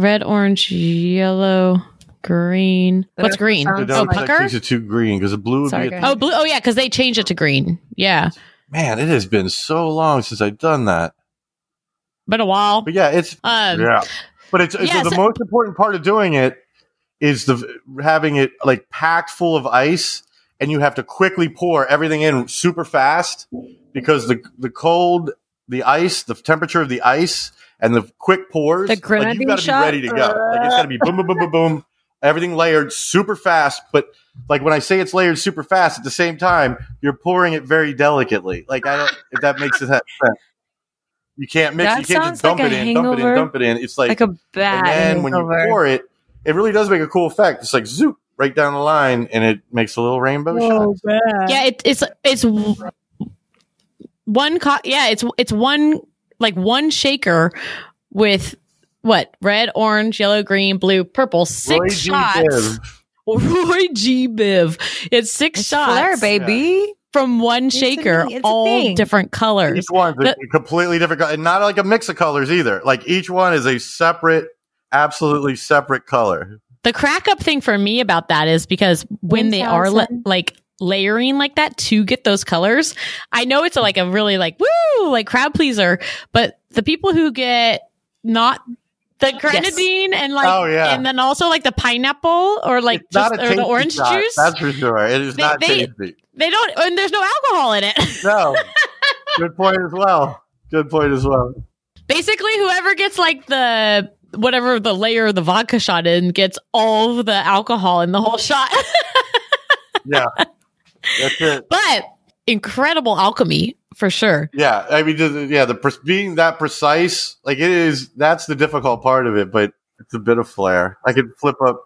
red, orange, yellow, green. What's green? Oh, that pucker. takes it too green because the blue would Sorry, be. go A. Oh, blue. Oh, yeah, because they changed it to green. Yeah, man, it has been so long since I've done that. been a while. But yeah, it's Um, yeah. But it's, it's yeah, the so- most important part of doing it is the having it like packed full of ice, and you have to quickly pour everything in super fast because the the cold, the ice, the temperature of the ice, and the quick pours. The like, you've got to be ready to go. Like it's got to be boom, boom, boom, boom, boom. Everything layered super fast, but like when I say it's layered super fast, at the same time you're pouring it very delicately. Like I don't if that makes sense. You can't mix. That you can't just dump like it a in, dump it in, dump it in. It's like, Like a bad and then when you hangover. pour it, it really does make a cool effect. It's like zoop right down the line, and it makes a little rainbow Oh, shot. Yeah, it, it's it's one. Co- yeah, it's it's one like one shaker with what red, orange, yellow, green, blue, purple. Six Roy shots. Biv. (laughs) Roy G. Biv. It's six It's shots Flair, baby. from one It's shaker, a all thing. different colors. Each one's a The- completely different, color, and not like a mix of colors either. Like each one is a separate, absolutely separate color. the crack up thing for me about that is because when they are la- like layering like that to get those colors, I know it's a, like a really like woo like crowd pleaser, but the people who get not the grenadine and like Oh, yeah. and then also like the pineapple or like It's just or the orange shot, juice, That's for sure. It is They- not they- tasty. they don't and there's no alcohol in it. No. (laughs) Good point as well. Good point as well. Basically, whoever gets like the whatever the layer of the vodka shot in gets all of the alcohol in the whole shot. (laughs) Yeah. That's it. but incredible alchemy for sure. Yeah, I mean, the- yeah, the being that precise, like it is. That's the difficult part of it, but it's a bit of flair. I could flip up,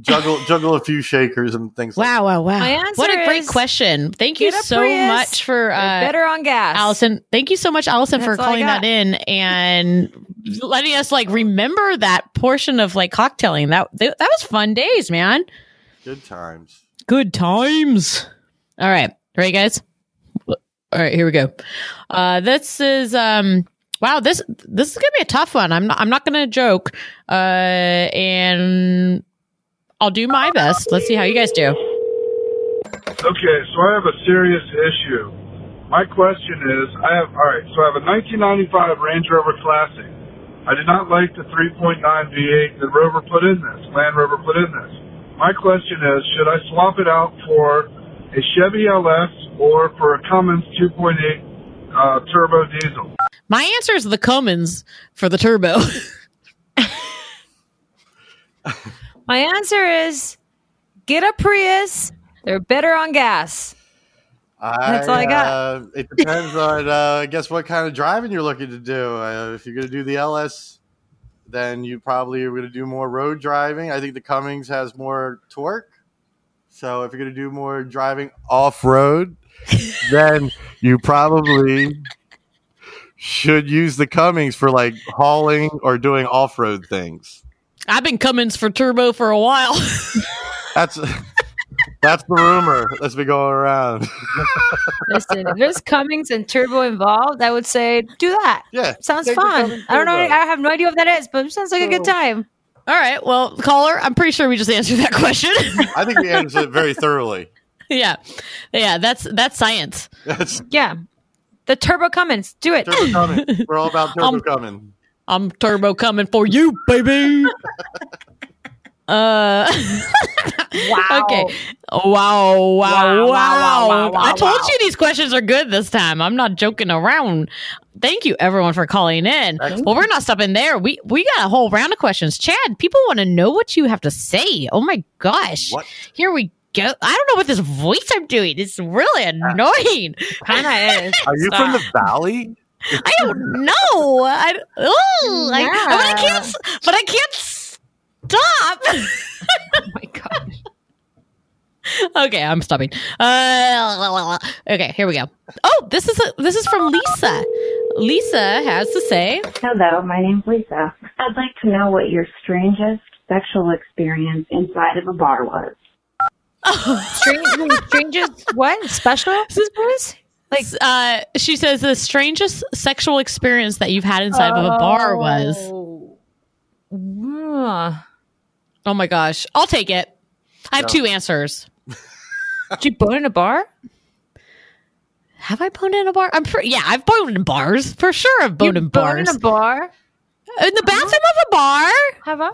juggle, (laughs) juggle a few shakers and things. like Wow, wow, wow. My answer What a great is question. Thank you so Prius. much for uh better on gas. Allison. Thank you so much, Allison, for That's all I calling that in and (laughs) letting us like remember that portion of like cocktailing. That that was fun days, man. Good times. Good times. All right. Ready, guys? All right, here we go. Uh this is um wow, this this is gonna be a tough one. I'm not I'm not gonna joke. Uh and I'll do my best. Let's see how you guys do. Okay, so I have a serious issue. My question is, I have all right. So I have a 1995 Range Rover Classic. I did not like the 3.9 V8 that Rover put in this. Land Rover put in this. My question is, should I swap it out for a Chevy LS or for a Cummins 2.8 uh, turbo diesel? My answer is the Cummins for the turbo. (laughs) My answer is get a Prius. They're better on gas. That's all I got. Uh, it depends (laughs) on, uh, I guess, what kind of driving you're looking to do. Uh, if you're going to do the LS, then you probably are going to do more road driving. I think the Cummins has more torque. So if you're going to do more driving off road, (laughs) then you probably should use the Cummins for like hauling or doing off road things. I've been Cummins for turbo for a while. (laughs) That's that's the rumor that's been going around. (laughs) Listen, if there's Cummins and turbo involved, I would say do that. Yeah, sounds fun. I don't know. I have no idea what that is, but it sounds like a good time. All right. Well, caller, I'm pretty sure we just answered that question. I think we answered it very thoroughly. (laughs) yeah. Yeah, that's that's science. That's Yeah, the turbo Cummins. Do it. turbo coming. (laughs) We're all about turbo coming. I'm turbo coming for you, baby. (laughs) uh (laughs) Wow. Okay. Wow, wow, wow, Wow, wow, wow, wow, wow, I told wow. you these questions are good this time. I'm not joking around. Thank you everyone for calling in. Well, we're not stopping there. We we got a whole round of questions. Chad, people want to know what you have to say. Oh my gosh. What? Here we go. I don't know what this voice I'm doing. It's really (laughs) annoying. Kind of is. (laughs) Are you from the valley? I don't know. I, oh, I, Yeah. but I can't. But I can't stop. (laughs) (laughs) Oh my god. okay, I'm stopping. Uh, okay, here we go. Oh, this is a, this is from Lisa. Lisa has to say, Hello, my name's Lisa. I'd like to know what your strangest sexual experience inside of a bar was. (laughs) Strange, strangest what? Special? Is like, uh, she says the strangest sexual experience that you've had inside of a bar was. Oh. Oh my gosh. I'll take it. I have Yeah. two answers. (laughs) Did you bone in a bar? Have I boned in a bar? I'm pretty, yeah, I've boned in bars. For sure I've boned in Boned bars. in a bar? in the bathroom of a bar? Have I?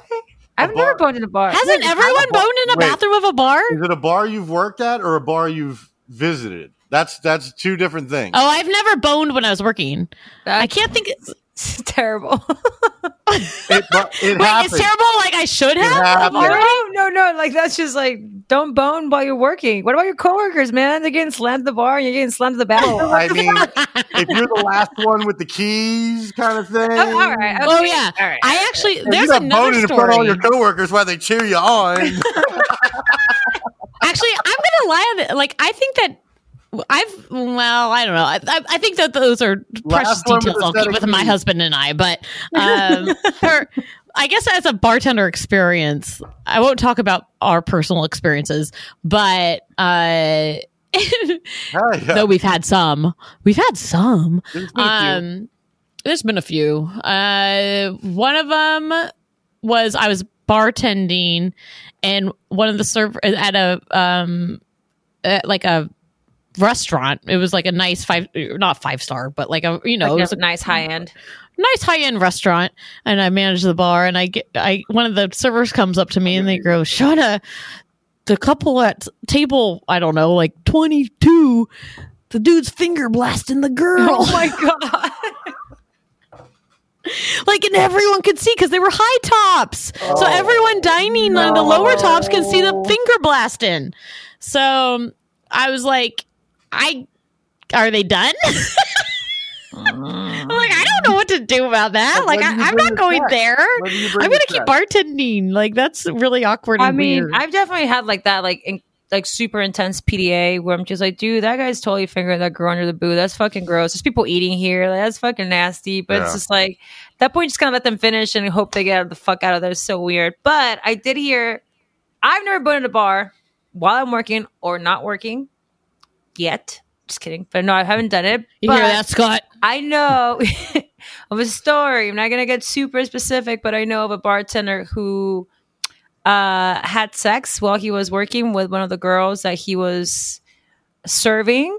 I've never boned in a bar. Hasn't Wait, everyone boned in a Wait. bathroom of a bar? Is it a bar you've worked at or a bar you've visited? That's that's two different things. Oh, I've never boned when I was working. I can't think it's (laughs) terrible. It, it Wait, happens. it's terrible like I should have? already? No, no, no. Like that's just like don't bone while you're working. What about your coworkers, man? They're getting slammed to the bar and you're getting slammed to the bathroom. I mean, if you're the last one with the keys, kind of thing. Oh, all right. Oh yeah. All right. I actually If there's you're not another boning in front of all story. your coworkers while they cheer you on. (laughs) Actually, I'm gonna lie on it. Like I think that I've well, I don't know. I, I, I think that those are precious with details I'll keep with my husband and I. But (laughs) um, for, I guess as a bartender experience, I won't talk about our personal experiences, but uh, (laughs) though we've had some, we've had some. There's been a few. Um, there's been a few. Uh, one of them was I was bartending, and one of the server at a um, at like a restaurant. It was like a nice five, not five star, but like a you know, Like it was a nice high end. nice high end restaurant. And I manage the bar, and I get I one of the servers comes up to me and they go, "Shana, the couple at table, I don't know, like twenty two. The dude's finger blasting the girl. Oh my god. (laughs) like and everyone could see because they were high tops so everyone dining on the lower tops can see the finger blasting so um, i was like i are they done I'm (laughs) like i don't know what to do about that But like I, I'm not going back? there When do you i'm gonna keep back? bartending like that's really awkward I mean, weird. I've definitely had like that, like in, like super intense PDA where I'm just like, dude, that guy's totally fingering that girl under the booth. That's fucking gross. There's people eating here. Like, that's fucking nasty. But it's just like that point, just kind of let them finish and hope they get the fuck out of there. It's so weird. But I did hear, I've never been in a bar while I'm working or not working yet. Just kidding. But no, I haven't done it. you hear that scott I know (laughs) of a story. I'm not gonna get super specific, but I know of a bartender who uh, had sex while he was working with one of the girls that he was serving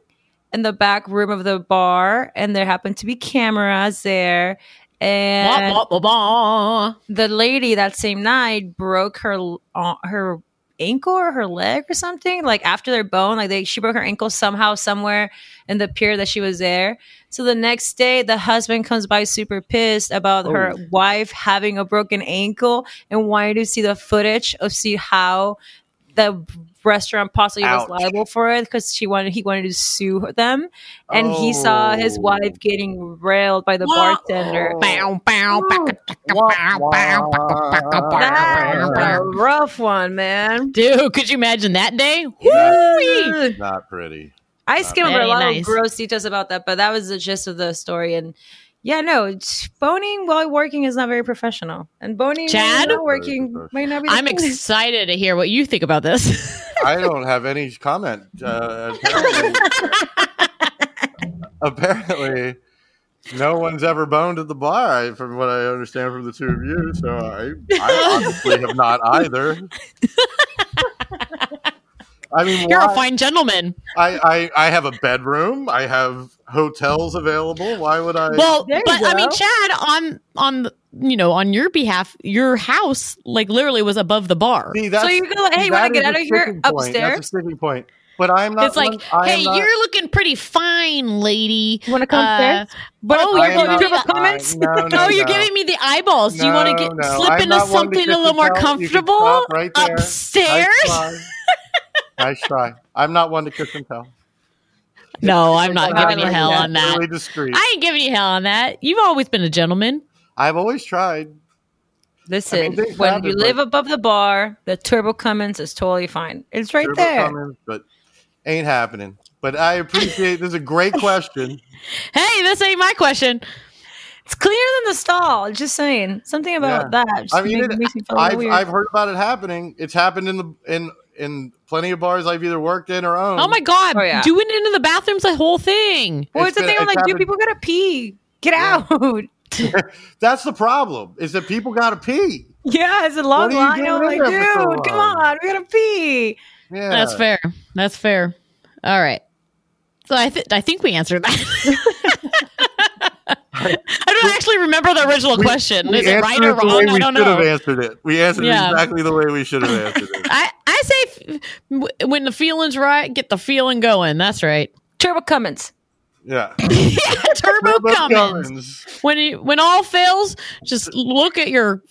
in the back room of the bar, and there happened to be cameras there. And wah, wah, wah. the lady that same night broke her uh, her ankle or her leg or something like after their bone like they she broke her ankle somehow somewhere in the pier that she was there so the next day the husband comes by super pissed about her Oh. wife having a broken ankle and wanting to see the footage of see how the restaurant possibly Ouch. was liable for it because she wanted he wanted to sue them and he saw his Oh. wife getting railed by the bartender Bow, bow, bow, That's bow, bow. a rough one, man. dude could you imagine that day Woo-wee. Not pretty. I skimmed over a lot nice. of gross details about that, but that was the gist of the story. And yeah, no, boning while working is not very professional, and boning Chad? while working might not be. the i'm thing. excited to hear what you think about this I don't have any comment. Uh, apparently, (laughs) apparently, no one's ever boned at the bar, from what I understand from the two of you. So I, I honestly have not either. (laughs) I mean, you're why- a fine gentleman I, I, I have a bedroom. I have hotels available. Why would I? Well, There you but I mean. Chad, on on you know on your behalf, your house like literally was above the bar. See, that's, you go, hey, you wanna get out of here point. upstairs? That's a sticking point. But I'm not. It's like, one- hey, not- you're looking pretty fine, lady. You want to come Uh, upstairs? But oh, you're giving me the comments? No, (laughs) no, oh, you're no. giving me the eyeballs. Do you want to get no, slip I'm into not one to something a little more tell. You can comfortable right there. upstairs? (laughs) Nice try. I'm not one to kiss and tell. No, I'm not I giving you hell on that. Really discreet. I ain't giving you hell on that. You've always been a gentleman. I've always tried. Listen, I mean, when happen, you live above the bar, the turbo Cummins is totally fine. It's right Turbo there. Cummins, but ain't happening. But I appreciate. this is a great (laughs) question. Hey, this ain't my question. It's cleaner than the stall. Just saying something about Yeah. that. Just I mean, it, makes me feel I've weird. I've heard about it happening. It's happened in the in in plenty of bars I've either worked in or owned. Oh my god, Oh, yeah. doing it into the bathroom's a whole thing. Well, It's it's the been- thing. I'm it's like, dude, happened- people gotta pee. Get Yeah. out. (laughs) (laughs) That's the problem. Is that people got to pee. Yeah, it's a long What are you line. I'm like, in there for so dude, come on, we gotta pee. Yeah, That's fair. That's fair. All right. So I th- I think we answered that. (laughs) I don't actually remember the original question. We Is it right or it the way wrong? I don't know. We should have answered it. We answered Yeah. it exactly the way we should have answered it. I I say f- w- when the feeling's right, get the feeling going. That's right. Turbo Cummins. Yeah. (laughs) Turbo, Turbo Cummins. Cummins. When you, when all fails, just look at your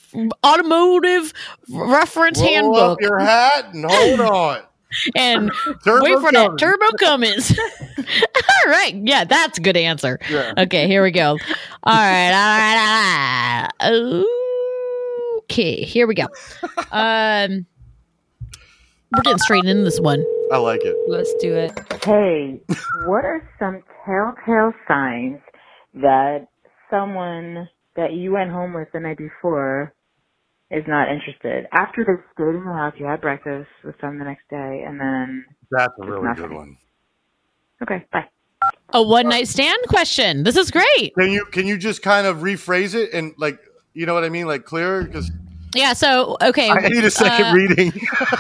automotive reference Roll handbook up your hat and hold on. (laughs) and Turbo wait for that Turbo Cummins. (laughs) all right, yeah, that's a good answer. Yeah. Okay, here we go. All right, all right, all right. Okay, here we go. Um, we're getting straight into this one. I like it. Let's do it. Hey, what are some telltale signs that someone that you went home with the night before is not interested? After they stayed in your house, you had breakfast with them the next day, and then That's a really nothing. good one. okay, bye. A one night stand question. This is great. Can you can you just kind of rephrase it and like you know what I mean, like clearer? Because Yeah. So okay, I need a second uh, reading.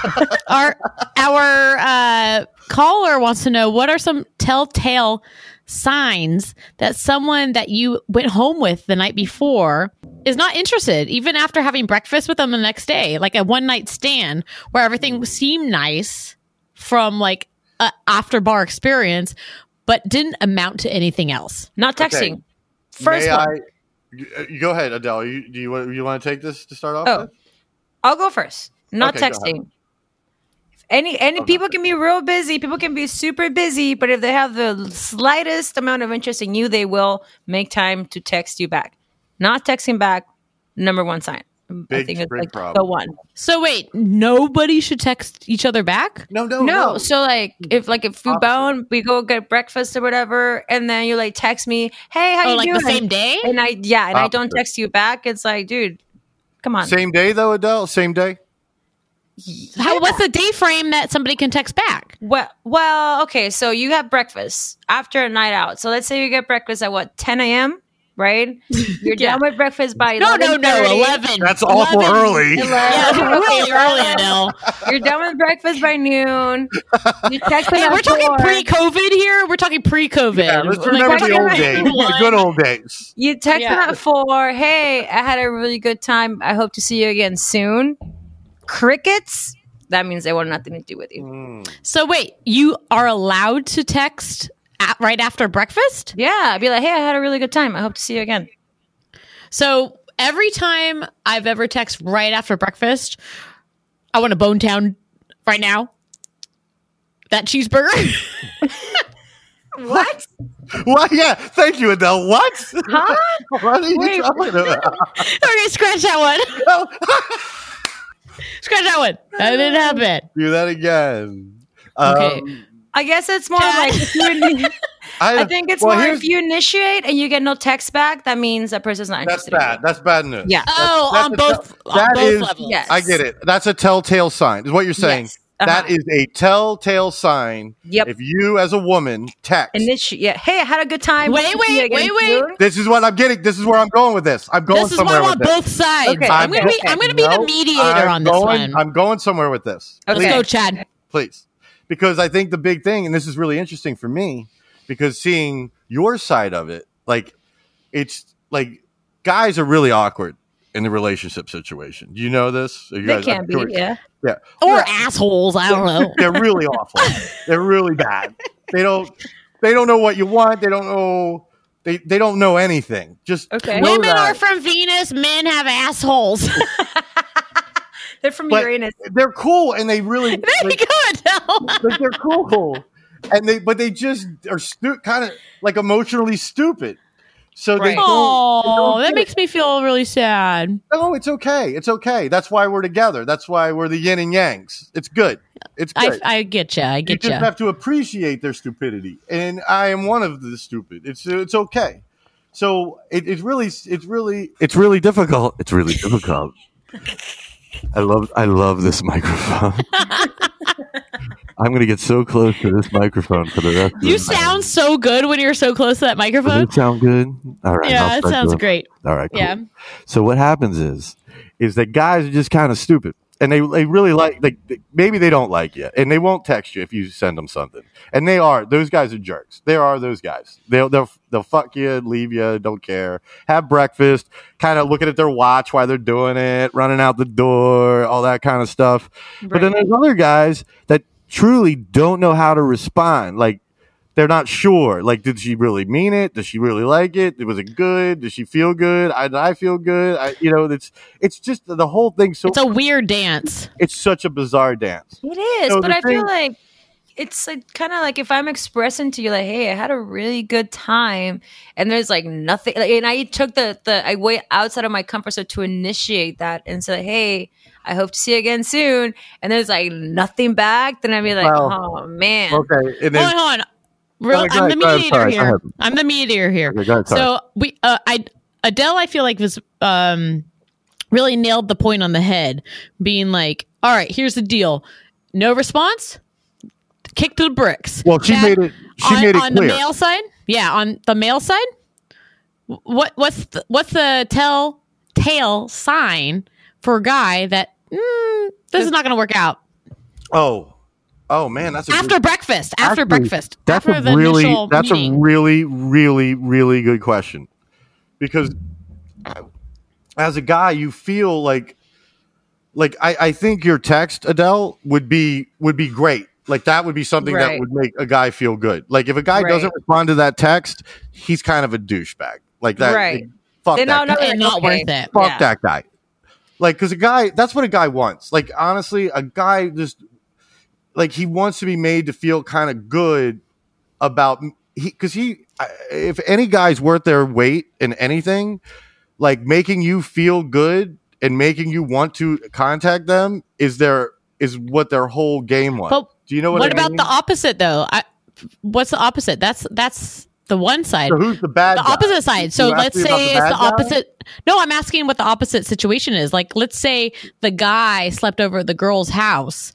(laughs) our our uh, caller wants to know what are some telltale signs that someone that you went home with the night before is not interested, even after having breakfast with them the next day, like a one night stand where everything seemed nice from like a after bar experience, but didn't amount to anything else. Not texting. Okay. First May one. I? you- you Go ahead, Adele. You, do you want you want to take this to start off? Oh, with? I'll go first. Not Okay, texting. Any any oh, people can be real busy. People can be super busy, but if they have the slightest amount of interest in you, they will make time to text you back. Not texting back, number one sign. I think it's big like problem. the one. So wait, nobody should text each other back? No, no, No, so like if like if we Opposite. bone, we go get breakfast or whatever, and then you like text me, hey, how Oh, you like doing? the same day? And I yeah, and I don't text you back. It's like, dude, come on. Same day though, Adele. Same day. How what's the day frame that somebody can text back? Well, well, okay. So you have breakfast after a night out. So let's say you get breakfast at what 10 a.m. Right? (laughs) You're Yeah. done with breakfast by No, no, no, 11:30. eleven. That's awful 11. early. Yeah, (laughs) really early, fine. Adele. You're done with breakfast by noon. You (laughs) text Hey, we're talking four. pre-COVID here. We're talking pre-COVID. Yeah, let's remember we're the old days, the good old days. You text Yeah. them at four. Hey, I had a really good time. I hope to see you again soon. Crickets. That means they want nothing to do with you. Mm. So wait, you are allowed to text at, right after breakfast? Yeah, be like, hey, I had a really good time. I hope to see you again. So every time I've ever text right after breakfast, I want a bone town right now. That cheeseburger. (laughs) What? (laughs) What? Yeah. Thank you, Adele. What? Huh? (laughs) what are you Wait, talking about? okay, scratch that one. Scratch that one. That didn't happen. Do that again. Okay. Um, I guess it's more Dad. like if you ini- (laughs) I, I think it's well, more if you initiate and you get no text back, that means that person's not That's interested. in bad. That's bad news. Yeah. Oh, That's on both tell- on that both is- levels. Yes. I get it. That's a telltale sign. Is what you're saying. Yes. Uh-huh. That is a telltale sign. Yep. If you, as a woman, text. Initi- yeah. Hey, I had a good time. Wait, Hope to see you wait, wait, wait. this is what I'm getting. This is where I'm going with this. I'm going This is why I want with this. both sides. Okay, I'm gonna be. I'm gonna be the mediator I'm on this going- one. I'm going somewhere with this. Let's go, Chad. please. Because I think the big thing, and this is really interesting for me, because seeing your side of it, like it's like guys are really awkward in the relationship situation. Do you know this? You They guys- can I'm be, sure- yeah. Yeah. Or assholes. I don't know. They're really awful. (laughs) They're really bad. They don't they don't know what you want. They don't know they they don't know anything. Just Okay. know Women that. are from Venus. Men have assholes. (laughs) They're from But- Uranus. they're cool and they really there you like, go, Adele. like, (laughs) they're cool. And they but they just are stu- kind of like emotionally stupid. So they Right. don't, they Oh, don't that get makes me feel really sad. No, it's okay. It's okay. That's why we're together. That's why we're the yin and yangs. It's good. It's I, good. I get you. I get you get just you. have to appreciate their stupidity, and I am one of the stupid. It's it's okay. So it, it's really it's really it's really difficult. It's really difficult. (laughs) I love I love this microphone. (laughs) I'm gonna get so close to this microphone for the rest. of You the night. sound so good when you're so close to that microphone. it sound good? All right. Yeah, it sounds great. All right. Cool. Yeah. So what happens is, is that guys are just kind of stupid, and they they really like like they- maybe they don't like you, and they won't text you if you send them something, and they are those guys are jerks. They are those guys. They'll they'll they'll fuck you, leave you, don't care. Have breakfast, kind of looking at their watch while they're doing it, running out the door, all that kind of stuff. But then there's other guys that truly don't know how to respond, like they're not sure. Like, did she really mean it? Does she really like it? Was it good? Does she feel good? I, did I feel good? I, you know, it's it's just the whole thing. So It's a weird dance. it's such a bizarre dance. It is, So but the I feel like it's like kind of like if I'm expressing to you like, "Hey, I had a really good time," and there's like nothing, like, and I took the the I went outside of my comfort zone to initiate that and say, "Hey, I hope to see you again soon," and there's like nothing back, then I'd be like, Well, "Oh man." Okay, and hold on, hold on. Real, Go I'm the ahead, mediator sorry, here. I'm the mediator here. Okay, go ahead, sorry. so we, uh, I Adele, I feel like was um really nailed the point on the head, being like, "All right, here's the deal. No response, kick to the bricks." well, she That- made it. She on, made it on clear. the male side. Yeah, on the male side. What what's the, what's the tell tale sign for a guy that mm, this is not going to work out oh, oh man, that's a after good, breakfast? After Actually, breakfast. That's after a the really that's meeting. a really really really good question because as a guy you feel like like I, I think your text Adele would be would be great like that would be something that would make a guy feel good like if a guy Right. doesn't respond to that text he's kind of a douchebag like that Right. fuck Then that I'll guy. like, not okay, worth it. fuck yeah. that guy like because a guy that's what a guy wants like honestly a guy just like he wants to be made to feel kind of good about he because he I- if any guy's worth their weight in anything like making you feel good and making you want to contact them is their is what their whole game was But do you know what, what I about mean? the opposite though? I, what's the opposite? That's that's the one side. so who's the bad the guy? opposite side. So You let's say the it's bad the guy? opposite. No, I'm asking what the opposite situation is. Like, let's say the guy slept over at the girl's house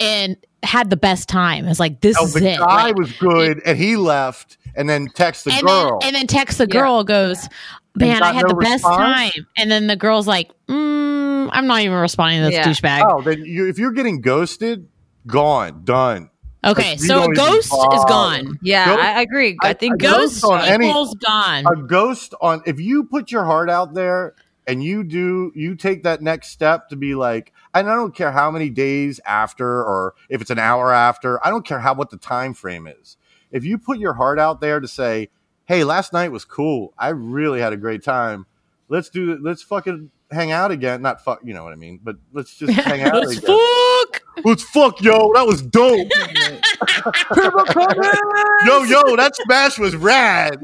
and had the best time. It's like this oh, is the it. guy Like, was good and he left and then text the and girl then and then text the Yeah. girl goes, "Man, I had no the best response? time." And then the girl's like, mm, "I'm not even responding to this Yeah. douchebag." oh then you, if you're getting ghosted gone done okay, so a don't even ghost is gone. Yeah, Ghost- I, I agree. I, I- think I ghosts. ghost on any- Equals gone. a ghost on if you put your heart out there and you do you take that next step to be like and i don't care how many days after or if it's an hour after i don't care how what the time frame is if you put your heart out there to say hey last night was cool i really had a great time let's do let's fucking hang out again not fuck you know what i mean but let's just (laughs) hang out Let's again fuck. let's fuck yo that was dope yo yo that smash was rad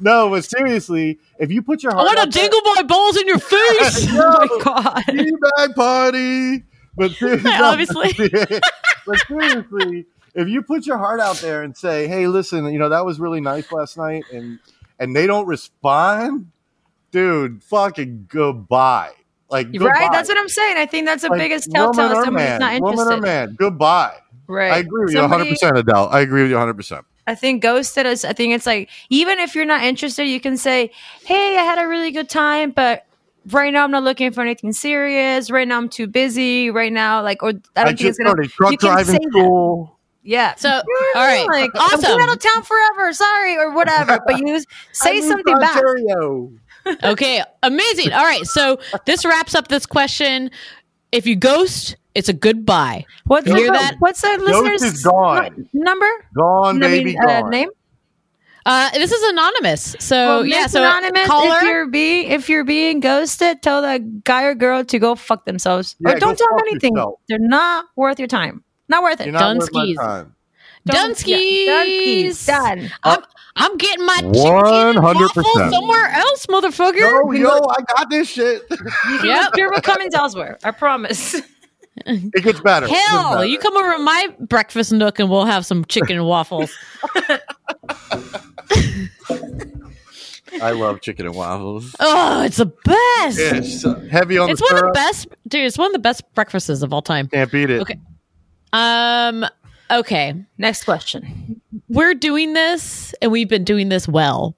no but seriously if you put your heart, I want out to jingle my balls in your face. (laughs) oh my god. teabag party. But seriously, (laughs) Obviously. (laughs) but seriously, if you put your heart out there and say, "Hey, listen, you know that was really nice last night," and and they don't respond, dude, fucking goodbye. Like goodbye. Right, that's what I'm saying. I think that's the Like, biggest telltale. woman or Somebody's man, not interested. Woman or man, goodbye. Right. I agree with you Somebody- 100, percent Adele. I agree with you 100. percent I think ghosted is. I think it's like even if you're not interested, you can say, "Hey, I had a really good time, but right now I'm not looking for anything serious. Right now I'm too busy. Right now, like, or I don't I think it's gonna." started truck you can driving say that. Yeah. So, all right, like, I'm awesome. out of town forever. Sorry, or whatever. But you (laughs) say moved something to back. Ontario. (laughs) okay, amazing. All right, so this wraps up this question. If you ghost, it's a goodbye. What's the, hear that? What's the listener's is gone. nu- number? Gone, I baby, mean, uh, gone. name? Uh, this is anonymous. So Well, yeah, so anonymous, caller. if you're being if you're being ghosted, tell that guy or girl to go fuck themselves, Yeah, or don't tell them anything. yourself. They're not worth your time. Not worth it. You're not worth my Dunskies. yeah, Dunskies. Dunskies. Done. I'm, I'm getting my chicken 100%. waffle somewhere else, motherfucker. Yo, yo, I got this shit. Yep. Pure Cummins elsewhere. I promise. It gets better. It gets Hell, better. you come over to my breakfast nook and we'll have some chicken and waffles. (laughs) I love chicken and waffles. Oh, it's the best. It's uh, heavy on the. It's the one of the best, dude. It's one of the best breakfasts of all time. Can't beat it. Okay. Um. Okay. Next question. We're doing this, and we've been doing this well.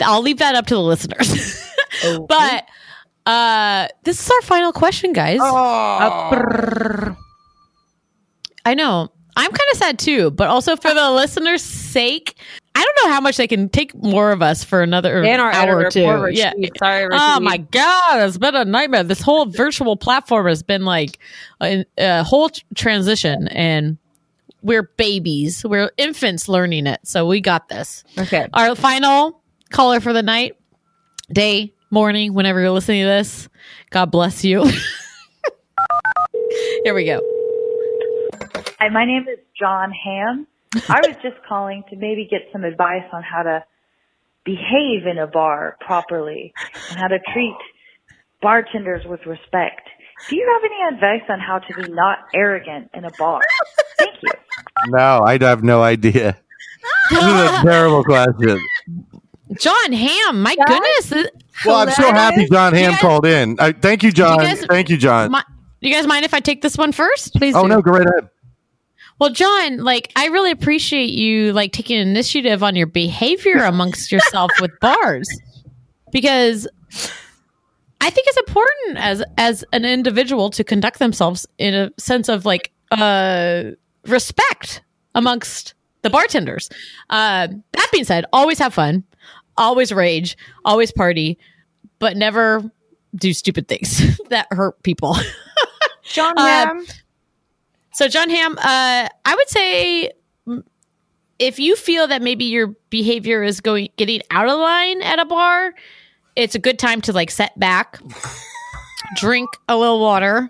I'll leave that up to the listeners. (laughs) but uh, this is our final question, guys. Oh. I know. I'm kind of sad too, but also for the listeners' sake, I don't know how much they can take more of us for another And our hour or editor, two. poor Yeah. Sorry, Oh my god, it's been a nightmare. This whole virtual platform has been like a, a whole t- transition, and we're babies, we're infants learning it. So we got this. Okay. Our final caller for the night, day, morning, whenever you're listening to this. God bless you. (laughs) Here we go. Hi, my name is Jon Hamm. (laughs) I was just calling to maybe get some advice on how to behave in a bar properly and how to treat bartenders with respect. Do you have any advice on how to be not arrogant in a bar? Thank you. No, I have no idea. This is a (laughs) terrible question. Jon Hamm, my goodness. Well, I'm so happy Jon Hamm guys- called in. I, thank you, John. guys- thank you, John. Mi- you guys mind if I take this one first? Please. oh no, go right ahead. Well, John, like I really appreciate you like taking initiative on your behavior amongst yourself with bars because I think it's important as as an individual to conduct themselves in a sense of like uh respect amongst the bartenders. Uh that being said, always have fun, always rage, always party, but never do stupid things (laughs) that hurt people. Jon Hamm. So, Jon Hamm, uh, I would say if you feel that maybe your behavior is going getting out of line at a bar, it's a good time to like set back, (laughs) drink a little water,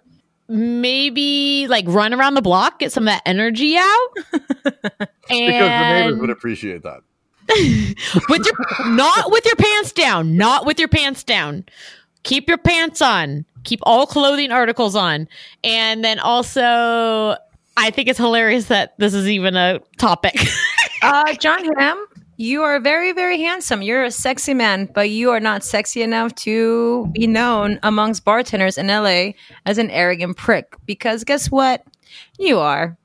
maybe like run around the block, get some of that energy out, (laughs) Because the neighbors would appreciate that. (laughs) with your not with your pants down, not with your pants down. Keep your pants on. Keep all clothing articles on. And then also I think it's hilarious that this is even a topic. (laughs) Uh, Jon Hamm, you are very, very handsome. You're a sexy man, but you are not sexy enough to be known amongst bartenders in LA as an arrogant prick. Because guess what? You are.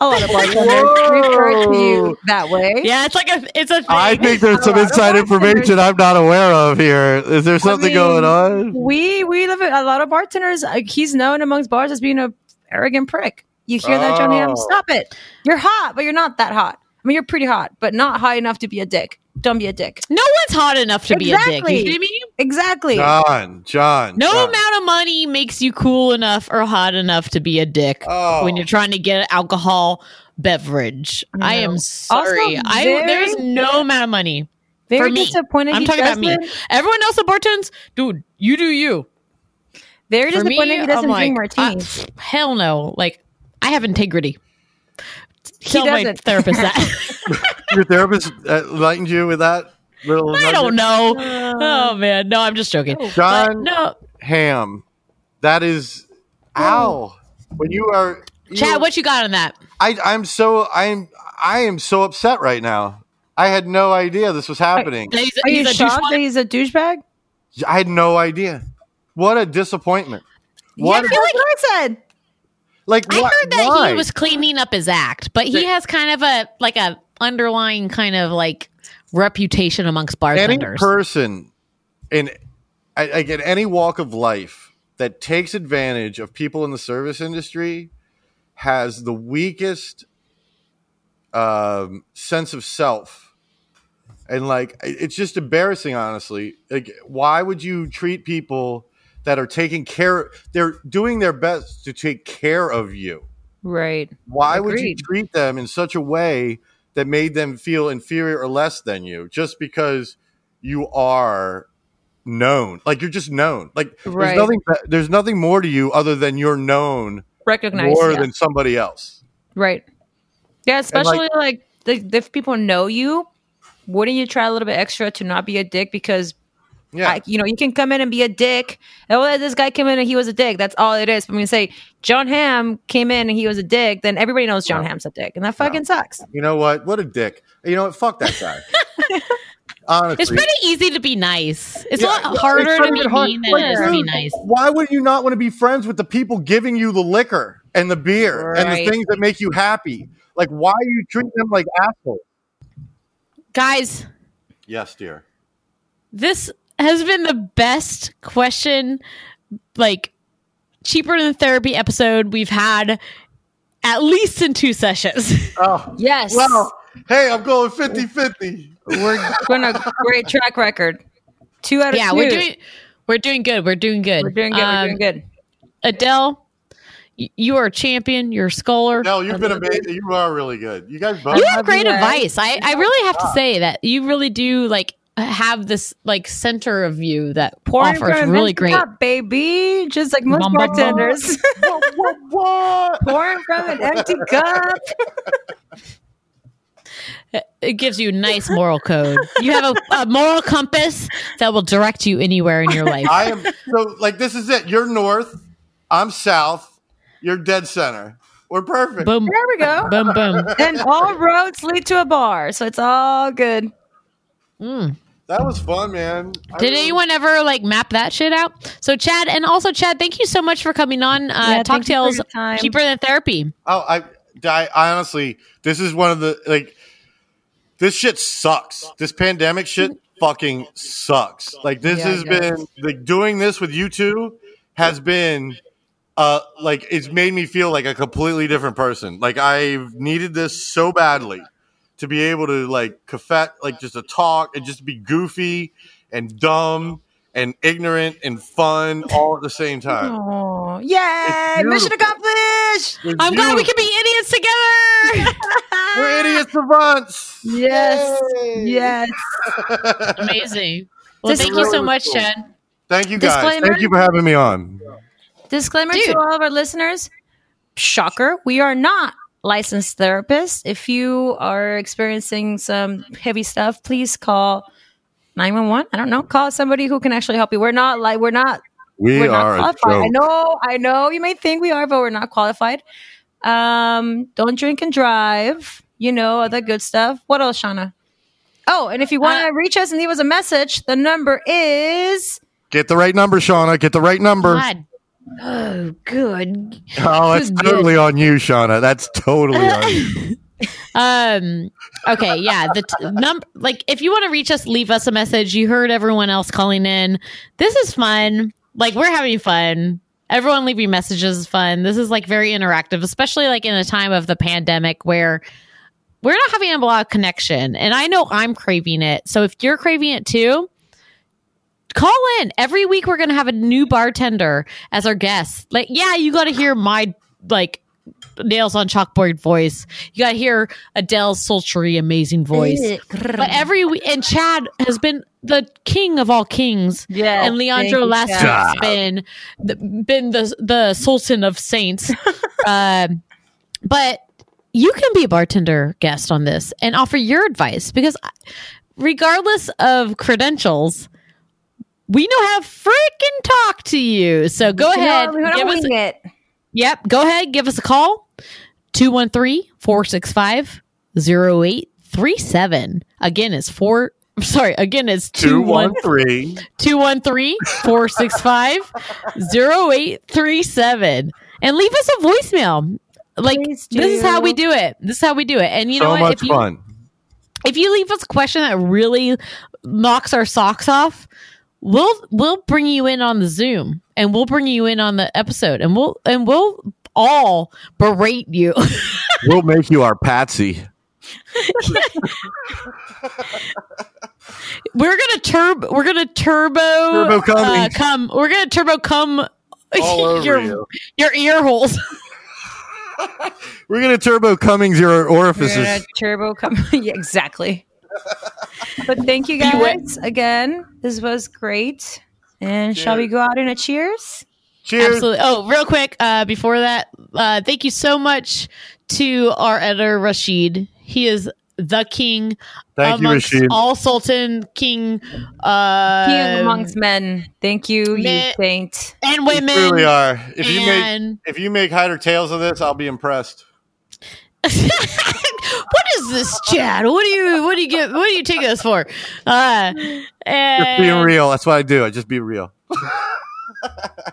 A lot of (laughs) bartenders refer to you that way. Yeah, it's like a it's a I think there's some (laughs) inside information I'm not aware of here. Is there something mean, going on? We we live a lot of bartenders. Uh, he's known amongst bars as being a arrogant prick. You hear that, Jon Hamm? Oh. Stop it. You're hot, but you're not that hot. I mean, you're pretty hot, but not high enough to be a dick. Don't be a dick. No one's hot enough to be a dick. You kidding me? Exactly. John, John. No John. amount of money makes you cool enough or hot enough to be a dick Oh. when you're trying to get an alcohol beverage. I am sorry. Also, I there's no amount of money Very for me. disappointed I'm he talking about me. doesn't- Everyone else at bartends, dude, you do you. Very For me, disappointed he doesn't I'm drink like, martinis. uh, hell no. Like I have integrity. He Tell my therapist that. (laughs) Your therapist uh, enlightened you with that little. I don't know. oh man, no, I'm just joking. But no, Hamm. That is. Ow. When you are. you- Chad, what you got on that? I, I'm so. I'm. I am so upset right now. I had no idea this was happening. He's, Are you he's a shocked that he's a douchebag? I had no idea. What a disappointment. Yeah, What I a- feel like I said. Like I heard that why? he was cleaning up his act, but he has kind of a like a underlying kind of like reputation amongst bartenders. any person in I- like in any walk of life that takes advantage of people in the service industry has the weakest um, sense of self and like it's just embarrassing honestly like why would you treat people that are taking care they're doing their best to take care of you Right. why would you treat them in such a way that made them feel inferior or less than you just because you are known like you're just known like Right. there's nothing there's nothing more to you other than you're known Recognize. more yeah. than somebody else Right. Yeah, especially like- like, if people know you, wouldn't you try a little bit extra to not be a dick? Because, yeah I, you know, you can come in and be a dick. Oh, this guy came in and he was a dick. That's all it is. But when you say Jon Hamm came in and he was a dick, then everybody knows John No. Hamm's a dick. And that fucking sucks. you know what what a dick you know what fuck that guy (laughs) honestly it's pretty easy to be nice. It's Yeah, a lot it's harder to be even hard. mean than Like, to be nice. Why would you not want to be friends with the people giving you the liquor? and the beer and the things that make you happy. Like, why are you treating them like assholes? Guys, Yes, dear. this has been the best question, like cheaper than therapy episode we've had at least in two sessions. (laughs) Oh, yes. Well, hey, I'm going 50 50. We're going to great track record. Two out of yeah, two. we're doing we're doing good. We're doing good. We're doing good. we're doing Um, good. Adele, you are a champion. You're a scholar. No, you've been amazing. You are really good. You guys both. You have great advice. I, I really have to say that you really do like have this like center of you that Pouring offers from really great. cup, baby. Just like most Bum, bum, bum. bartenders. (laughs) (laughs) Pouring from an empty cup. It gives you nice moral code. You have a, a moral compass that will direct you anywhere in your life. (laughs) I am so like this is it. You're north, I'm south, you're dead center. We're perfect. Boom. There we go. Boom, boom. and all roads lead to a bar, so it's all good. Mm. That was fun, man. Did really- anyone ever like map that shit out? So Chad, and also Chad, thank you so much for coming on. Uh, Yeah, Talk thank Tales cheaper than therapy. Oh, I, I, I honestly, this is one of the like, this shit sucks. This pandemic shit fucking sucks. Like this Yeah, has been like doing this with you two has been, uh, like it's made me feel like a completely different person. Like I've needed this so badly to be able to like caffet, like just to talk and just be goofy and dumb and ignorant and fun all at the same time. Oh, yay! Mission accomplished. It's I'm glad we can be idiots together. (laughs) We're idiots for once. Yes, Yay. yes. (laughs) Amazing. Well, This thank is you so much, cool. Chad. Thank you guys. Disclaimer. Thank you for having me on. Disclaimer Dude. to all of our listeners: shocker, we are not licensed therapist. If you are experiencing some heavy stuff, please call nine one one. I don't know, call somebody who can actually help you. We're not like we're not We we're are a not qualified. I know, I know you may think we are, but we're not qualified. Um, don't drink and drive. You know, all the good stuff. What else, Shauna? Oh, and if you want to reach us and leave us a message, the number is Get the right number, Shauna. Get the right number. God. Oh, good. Oh, that's Good. totally on you, Shauna. That's totally on you. (laughs) Um. Okay. Yeah. The t- number, like, if you want to reach us, leave us a message. You heard everyone else calling in. This is fun. Like, we're having fun. Everyone leaving messages is fun. This is like very interactive, especially like in a time of the pandemic where we're not having a lot of connection. And I know I'm craving it. So if you're craving it too, call in every week. We're going to have a new bartender as our guest. Like, yeah, you got to hear my like nails on chalkboard voice. You got to hear Adele's sultry, amazing voice. but every week, and Chad has been the king of all kings. Yeah, and Leandro thank you, Lester Chad. has been the, been the the sultan of saints. (laughs) um, but you can be a bartender guest on this and offer your advice because regardless of credentials we know how to freaking talk to you. So go You know, ahead we wanna give us wing it. yep go ahead give us a call. 213-465-0837 again it's four (laughs) sorry again it's 213 213. 213-465-0837 and leave us a voicemail. Like this is how we do. it. This is how we do it. And you know what? much if you fun. if you leave us a question that really knocks our socks off we'll we'll bring you in on the zoom and we'll bring you in on the episode and we'll and we'll all berate you (laughs) We'll make you our patsy. (laughs) we're gonna turbo we're gonna turbo Turbo uh, come we're gonna turbo come All (laughs) over your you. your ear holes We're gonna turbo Cummings your We're orifices. turbo come. yeah, exactly. But thank you guys again. This was great. And shall we go out in a cheers? Cheers. Absolutely. Oh, real quick, uh, before that, uh, thank you so much to our editor Rashid. He is the king Thank you, amongst Rashid. all Sultan King, uh, King amongst men. Thank you, you men- saint. and You women. really are. If you and- make if you make hider tales of this, I'll be impressed. (laughs) what is this, Chad? What do you? What do you get? What do you take this for? Uh, Just being real. That's what I do. I just be real.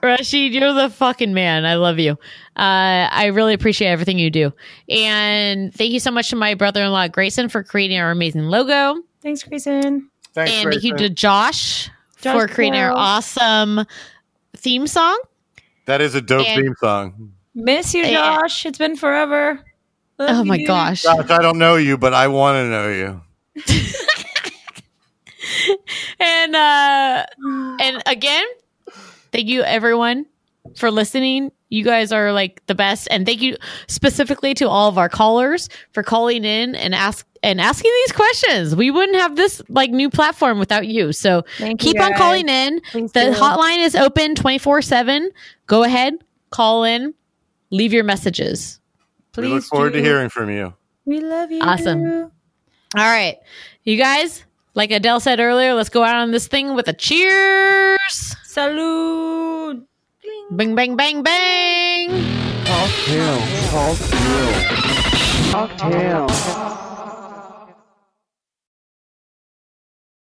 Rashid, you're the fucking man. I love you. Uh, I really appreciate everything you do. And thank you so much to my brother in law, Grayson, for creating our amazing logo. Thanks, Grayson. Thanks, and thank you to Josh, Josh for creating our awesome theme song. That is a dope And- theme song. Miss you, Yeah. Josh. It's been forever. Love oh my you. gosh. Josh, I don't know you, but I want to know you. (laughs) and uh and again thank you everyone for listening you guys are like the best and thank you specifically to all of our callers for calling in and ask and asking these questions we wouldn't have this like new platform without you so Thank you, keep on calling in Please the do. hotline is open 24 7 go ahead call in leave your messages we look forward to do. hearing from you. We love you. Awesome. all right you guys like adele said earlier let's go out on this thing with a cheers Salud. Bang, bang, bang, bang. Cocktail. Cocktail. Cocktail.